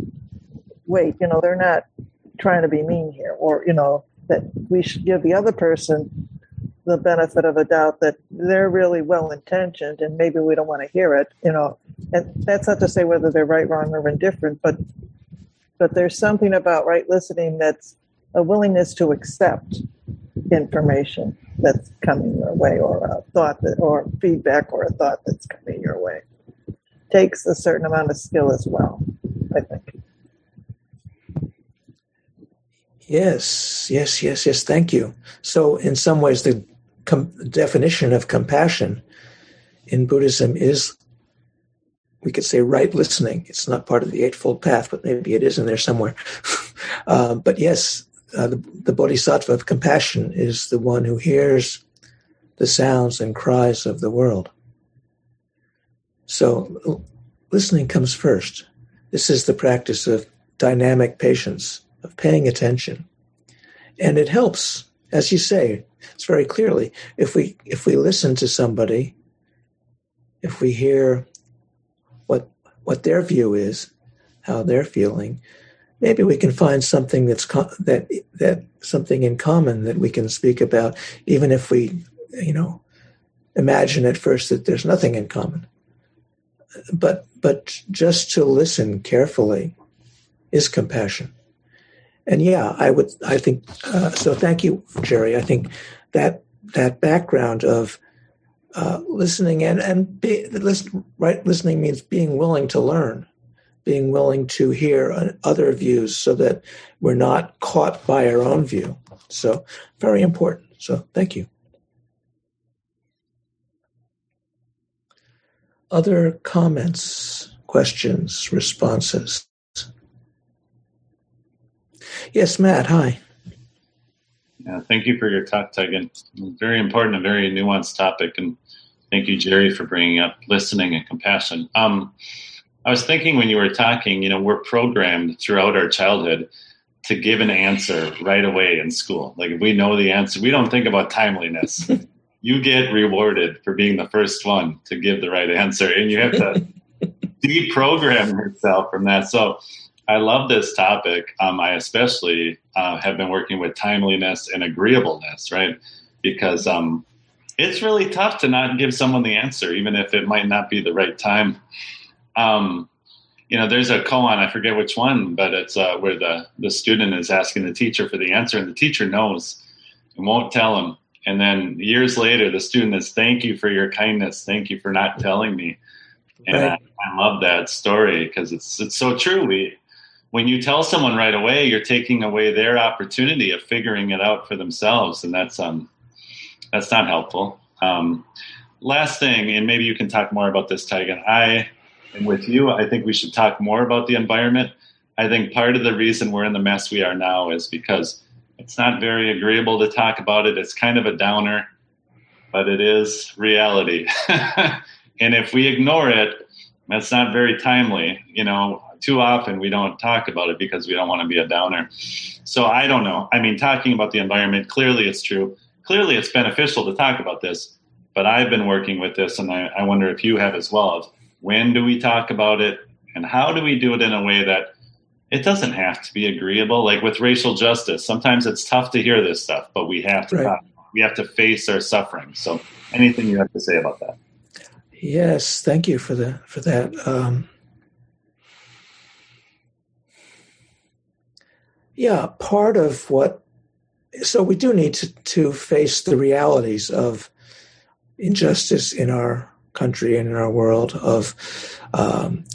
wait, you know, they're not trying to be mean here, or, you know, that we should give the other person the benefit of a doubt that they're really well intentioned and maybe we don't want to hear it, you know. And that's not to say whether they're right, wrong, or indifferent, but but there's something about right listening that's a willingness to accept information that's coming your way or a thought that or feedback or a thought that's coming your way. Takes a certain amount of skill as well, I think. Yes, yes, yes, yes. Thank you. So, in some ways, the com- definition of compassion in Buddhism is, we could say, right listening. It's not part of the Eightfold Path, but maybe it is in there somewhere. uh, but yes, uh, the, the Bodhisattva of compassion is the one who hears the sounds and cries of the world. So, listening comes first. This is the practice of dynamic patience of paying attention. And it helps, as you say, it's very clearly, if we if we listen to somebody, if we hear what what their view is, how they're feeling, maybe we can find something that's that that something in common that we can speak about, even if we, you know, imagine at first that there's nothing in common. But but just to listen carefully is compassion and yeah, I would. I think uh, so. Thank you, Jerry. I think that that background of uh, listening and and be, listen, right listening means being willing to learn, being willing to hear other views, so that we're not caught by our own view. So very important. So thank you. Other comments, questions, responses. Yes, Matt. Hi. Yeah, thank you for your talk, Taigen. Very important and very nuanced topic, and thank you, Jerry, for bringing up listening and compassion. Um, I was thinking when you were talking, you know, we're programmed throughout our childhood to give an answer right away in school. Like if we know the answer, we don't think about timeliness. you get rewarded for being the first one to give the right answer, and you have to deprogram yourself from that. So I love this topic. Um, I especially uh, have been working with timeliness and agreeableness, right? Because um, it's really tough to not give someone the answer, even if it might not be the right time. Um, you know, there's a koan, I forget which one, but it's uh, where the, the student is asking the teacher for the answer, and the teacher knows and won't tell him. And then years later, the student is, Thank you for your kindness. Thank you for not telling me. And. I, I, love that story because it's it's so true. We when you tell someone right away, you're taking away their opportunity of figuring it out for themselves, and that's um that's not helpful. Um, last thing, and maybe you can talk more about this, Taigen. I am with you. I think we should talk more about the environment. I think part of the reason we're in the mess we are now is because it's not very agreeable to talk about it. It's kind of a downer, but it is reality. and if we ignore it, that's not very timely. You know, too often we don't talk about it because we don't want to be a downer. So I don't know. I mean, talking about the environment, clearly it's true. Clearly it's beneficial to talk about this, but I've been working with this and I, I wonder if you have as well. Of when do we talk about it and how do we do it in a way that it doesn't have to be agreeable? Like with racial justice, sometimes it's tough to hear this stuff, but we have to right. talk. We have to face our suffering. So anything you have to say about that? Yes, thank you for the for that. Um, Yeah, part of what, so we do need to, to face the realities of injustice in our country and in our world, of um,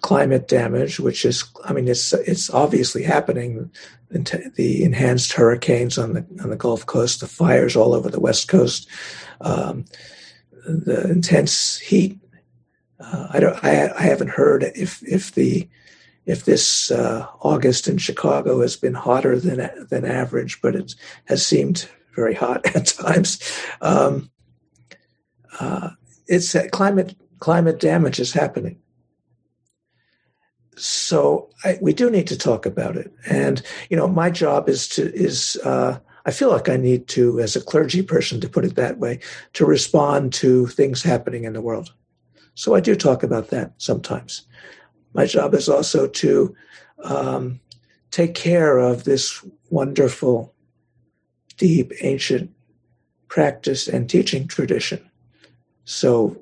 climate damage, which is, I mean, it's it's obviously happening. The enhanced hurricanes on the on the Gulf Coast, the fires all over the West Coast, um, the intense heat. Uh, I don't. I, I haven't heard if if the if this uh, August in Chicago has been hotter than than average, but it has seemed very hot at times. Um, uh, it's uh, climate climate damage is happening. So I, we do need to talk about it, and you know, my job is to is uh, I feel like I need to, as a clergy person, to put it that way, to respond to things happening in the world. So I do talk about that sometimes my job is also to um, take care of this wonderful, deep, ancient practice and teaching tradition. So,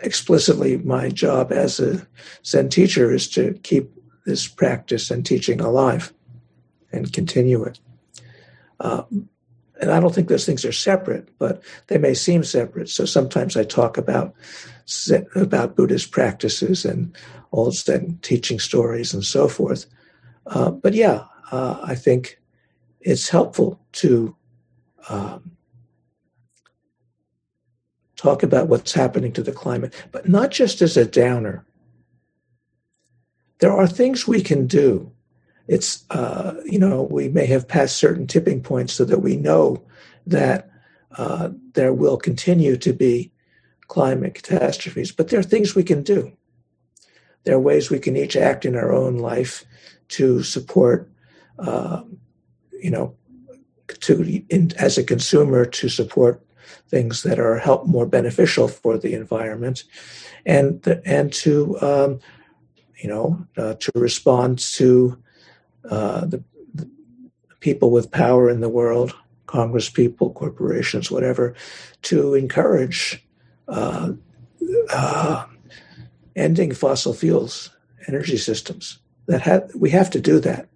explicitly, my job as a Zen teacher is to keep this practice and teaching alive and continue it. Uh, and I don't think those things are separate, but they may seem separate. So sometimes I talk about about Buddhist practices and old Zen teaching stories and so forth. Uh, but yeah, uh, I think it's helpful to um, talk about what's happening to the climate, but not just as a downer. There are things we can do. It's, uh, you know, we may have passed certain tipping points so that we know that uh, there will continue to be climate catastrophes, but there are things we can do. There are ways we can each act in our own life to support, uh, you know, to in, as a consumer to support things that are help more beneficial for the environment, and and to um, you know uh, to respond to uh, the, the, people with power in the world, Congress people, corporations, whatever, to encourage uh, uh ending fossil fuels energy systems. That have, we have to do that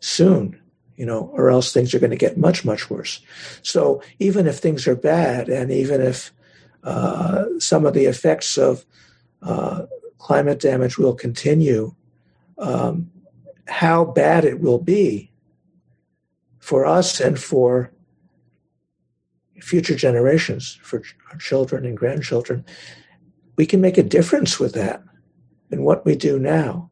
soon you know, or else things are going to get much, much worse. So even if things are bad, and even if uh, some of the effects of uh, climate damage will continue, um, how bad it will be for us and for future generations, for our children and grandchildren, we can make a difference with that in what we do now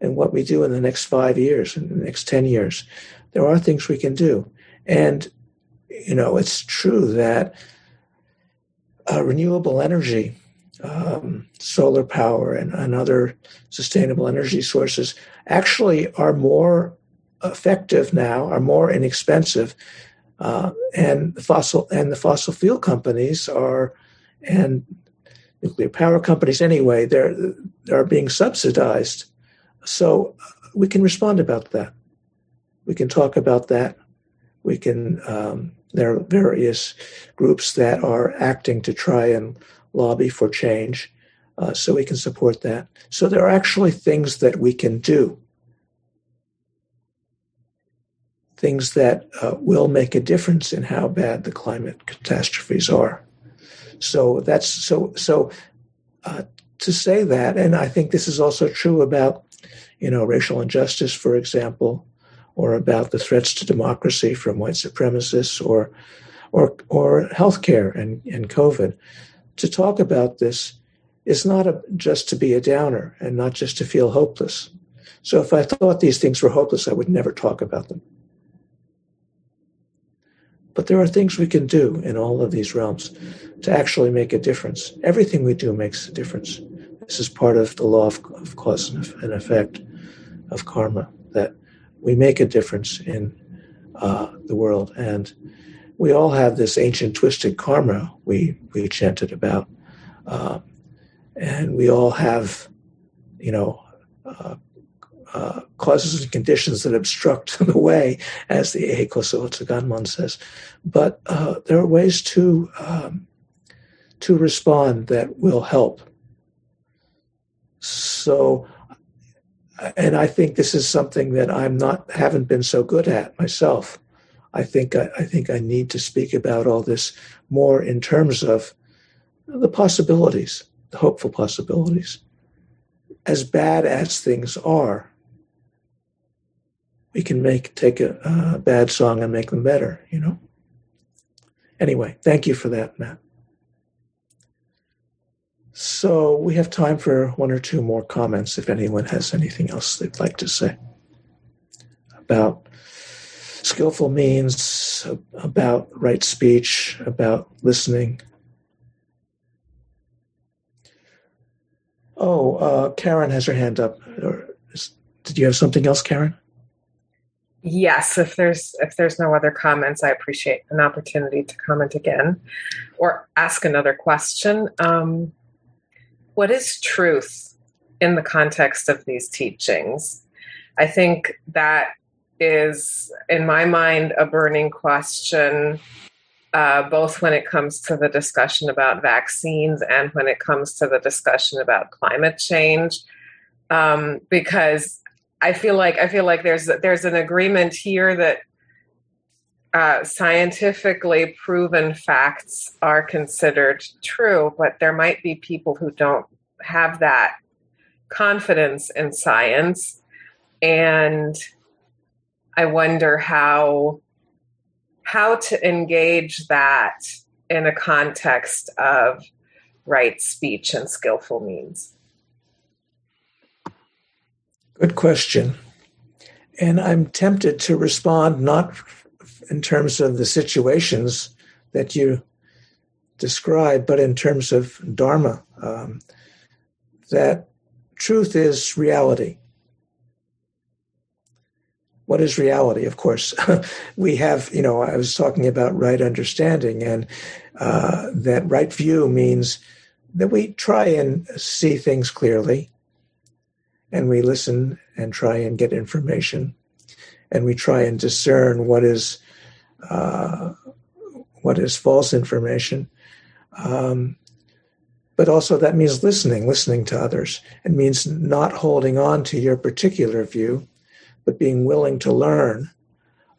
and what we do in the next five years, in the next 10 years. There are things we can do. And, you know, it's true that uh, renewable energy, um, solar power, and, and other sustainable energy sources actually are more effective now, are more inexpensive. Uh, and the fossil and the fossil fuel companies are, and nuclear power companies anyway, they're they're being subsidized so we can respond about that. We can talk about that. We can. Um, there are various groups that are acting to try and lobby for change, uh, so we can support that. So there are actually things that we can do, things that uh, will make a difference in how bad the climate catastrophes are. So that's so so. Uh, to say that, and I think this is also true about you know, racial injustice, for example, or about the threats to democracy from white supremacists or or or healthcare and, and COVID. To talk about this is not a, just to be a downer and not just to feel hopeless. So if I thought these things were hopeless, I would never talk about them. But there are things we can do in all of these realms to actually make a difference. Everything we do makes a difference. This is part of the law of, of cause and effect of karma, that we make a difference in uh, the world. And we all have this ancient twisted karma we, we chanted about. Uh, and we all have, you know, uh, uh, causes and conditions that obstruct the way, as the Eihei Koso Ganmon says. But uh, there are ways to um, to respond that will help. So and I think this is something that I'm not haven't been so good at myself. I think I, I, think I need to speak about all this more in terms of the possibilities, the hopeful possibilities. As bad as things are, we can make take a, a bad song and make them better. You know. Anyway, thank you for that, Matt. So we have time for one or two more comments if anyone has anything else they'd like to say about skillful means, about right speech, about listening. Oh, uh, Karen has her hand up. Did you have something else, Karen? Yes, if there's if there's no other comments, I appreciate an opportunity to comment again or ask another question. Um, what is truth in the context of these teachings? I think that is, in my mind, a burning question, uh, both when it comes to the discussion about vaccines and when it comes to the discussion about climate change. Um, because I feel like I feel like there's there's an agreement here that uh, scientifically proven facts are considered true, but there might be people who don't have that confidence in science. And I wonder how how to engage that in a context of right speech and skillful means. Good question. And I'm tempted to respond not in terms of the situations that you describe, but in terms of Dharma. Um, that truth is reality. What is reality? Of course, we have, you know, I was talking about right understanding, and uh, that right view means that we try and see things clearly, and we listen and try and get information, and we try and discern what is uh, what is false information. Um, but also that means listening, listening to others. It means not holding on to your particular view, but being willing to learn.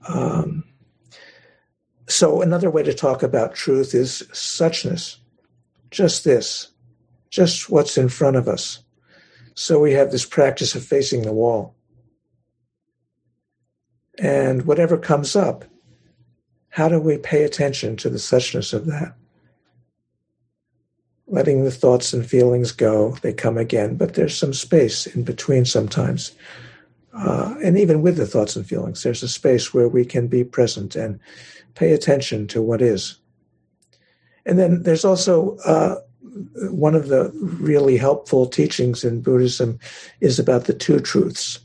Um, so another way to talk about truth is suchness, just this, just what's in front of us. So we have this practice of facing the wall. And whatever comes up, how do we pay attention to the suchness of that? Letting the thoughts and feelings go, they come again, but there's some space in between sometimes. Uh, and even with the thoughts and feelings, there's a space where we can be present and pay attention to what is. And then there's also uh, one of the really helpful teachings in Buddhism is about the two truths.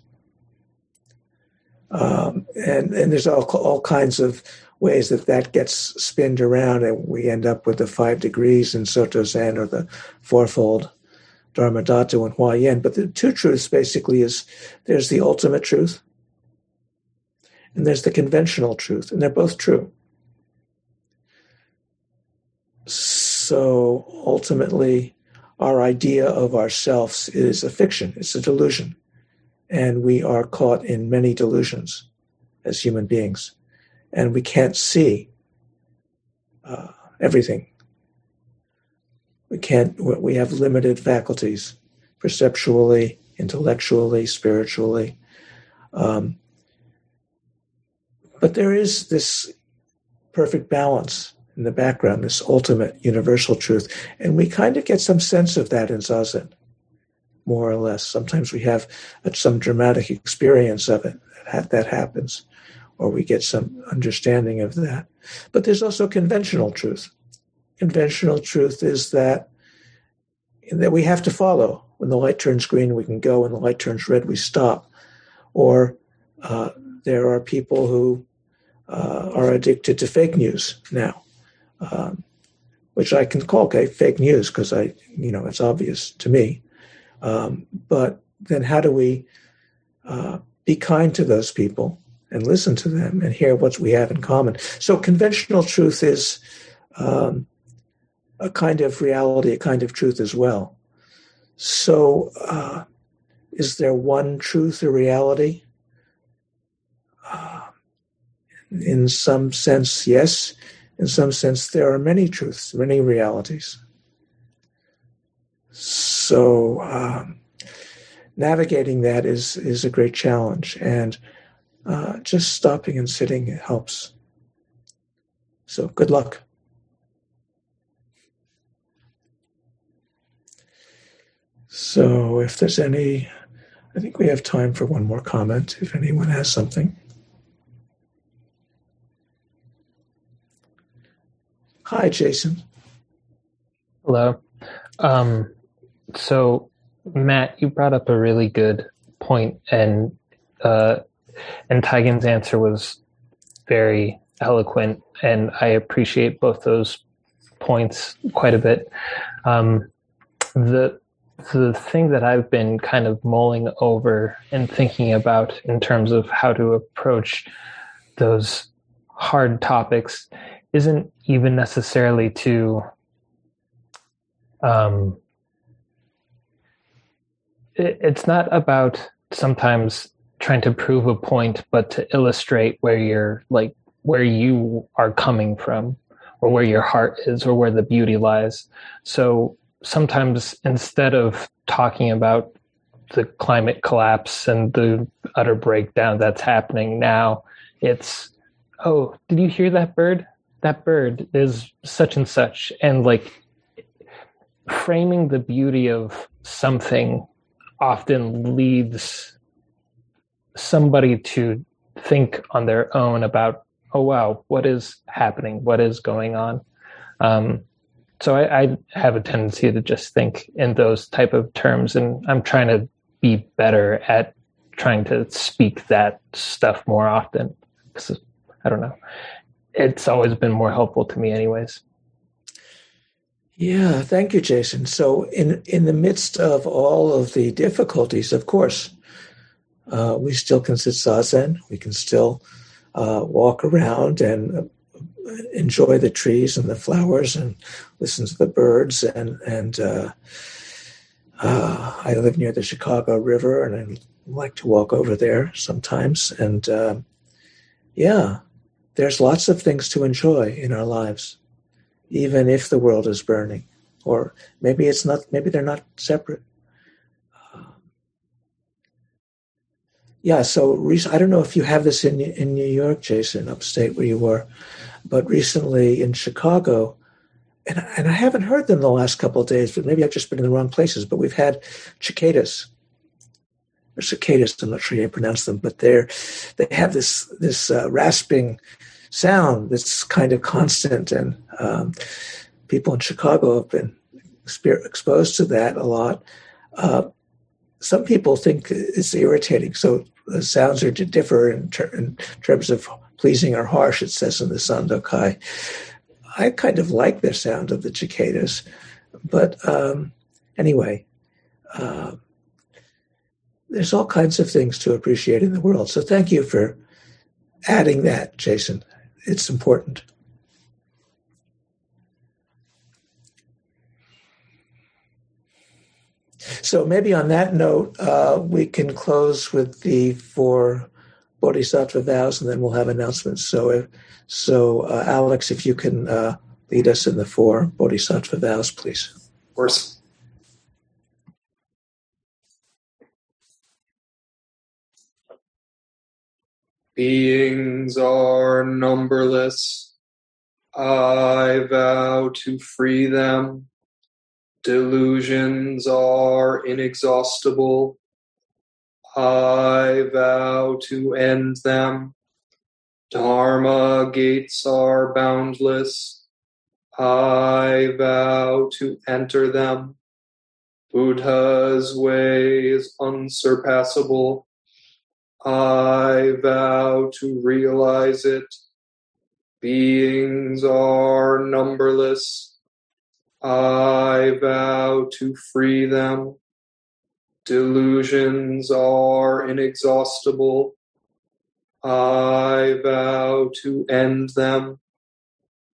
Um, and, and there's all, all kinds of ways that that gets spinned around and we end up with the five degrees in Soto Zen or the fourfold Dharma Dhatu and Huayan. But the two truths basically is there's the ultimate truth and there's the conventional truth, and they're both true. Ultimately, our idea of ourselves is a fiction, it's a delusion. And we are caught in many delusions as human beings and we can't see uh, everything. We can't, we have limited faculties perceptually, intellectually, spiritually. Um, but there is this perfect balance in the background, this ultimate universal truth. And we kind of get some sense of that in Zazen, more or less. Sometimes we have some dramatic experience of it that, happens or we get some understanding of that. But there's also conventional truth. Conventional truth is that that we have to follow. When the light turns green, we can go. When the light turns red, we stop. Or uh, there are people who uh, are addicted to fake news now, um, which I can call okay, fake news because I, you know, it's obvious to me. Um, but then, how do we uh, be kind to those people and listen to them and hear what we have in common. So, conventional truth is um, a kind of reality, a kind of truth as well. So, uh, is there one truth or reality? Uh, in some sense, yes. In some sense, there are many truths, many realities. So, um, navigating that is is a great challenge, and uh, just stopping and sitting helps. So good luck. So if there's any, I think we have time for one more comment if anyone has something. Hi, Jason. Hello. Um, so, Matt, you brought up a really good point, and uh, and Taigen's answer was very eloquent, and I appreciate both those points quite a bit. Um, the the thing that I've been kind of mulling over and thinking about in terms of how to approach those hard topics isn't even necessarily to um, it, it's not about sometimes trying to prove a point, but to illustrate where you're like where you are coming from or where your heart is or where the beauty lies. So sometimes instead of talking about the climate collapse and the utter breakdown that's happening now. It's, oh, did you hear that bird? That bird is such and such. And like framing the beauty of something often leads somebody to think on their own about, oh, wow, what is happening? What is going on? Um, so I, I, have a tendency to just think in those type of terms and i'm trying to be better at trying to speak that stuff more often because i don't know it's always been more helpful to me anyways. Yeah thank you jason. So in in the midst of all of the difficulties of course uh, we still can sit zazen. We can still uh, walk around and enjoy the trees and the flowers and listen to the birds and and uh, uh, I live near the Chicago River and I like to walk over there sometimes and uh, yeah there's lots of things to enjoy in our lives even if the world is burning or maybe it's not maybe they're not separate um, yeah so I don't know if you have this in in New York Jason upstate where you were but recently in Chicago, and, and I haven't heard them the last couple of days, but maybe I've just been in the wrong places. But we've had cicadas, or cicadas. I'm not sure how you pronounce them, but they're they have this this uh, rasping sound that's kind of constant, and um, people in Chicago have been exposed to that a lot. Uh, some people think it's irritating, so the sounds are to differ in, ter- in terms of pleasing or harsh, it says in the Sandokai. I kind of like the sound of the cicadas, but um, anyway, uh, there's all kinds of things to appreciate in the world. So thank you for adding that, Jason. It's important. So maybe on that note, uh, we can close with the four bodhisattva vows, and then we'll have announcements. So, if, so uh, Alex, if you can uh, lead us in the four bodhisattva vows, please. Of course. Beings are numberless. I vow to free them. Delusions are inexhaustible. I vow to end them. Dharma gates are boundless. I vow to enter them. Buddha's way is unsurpassable. I vow to realize it. Beings are numberless. I vow to free them. Delusions are inexhaustible. I vow to end them.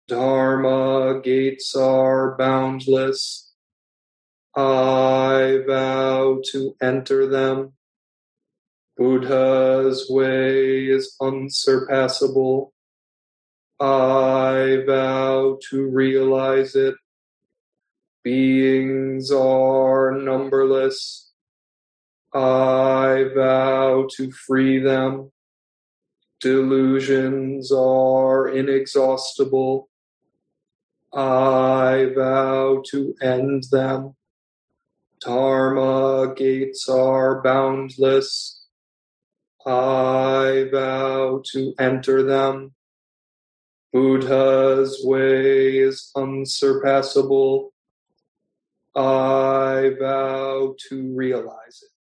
Dharma gates are boundless. I vow to enter them. Buddha's way is unsurpassable. I vow to realize it. Beings are numberless. I vow to free them. Delusions are inexhaustible. I vow to end them. Dharma gates are boundless. I vow to enter them. Buddha's way is unsurpassable. I vow to realize it.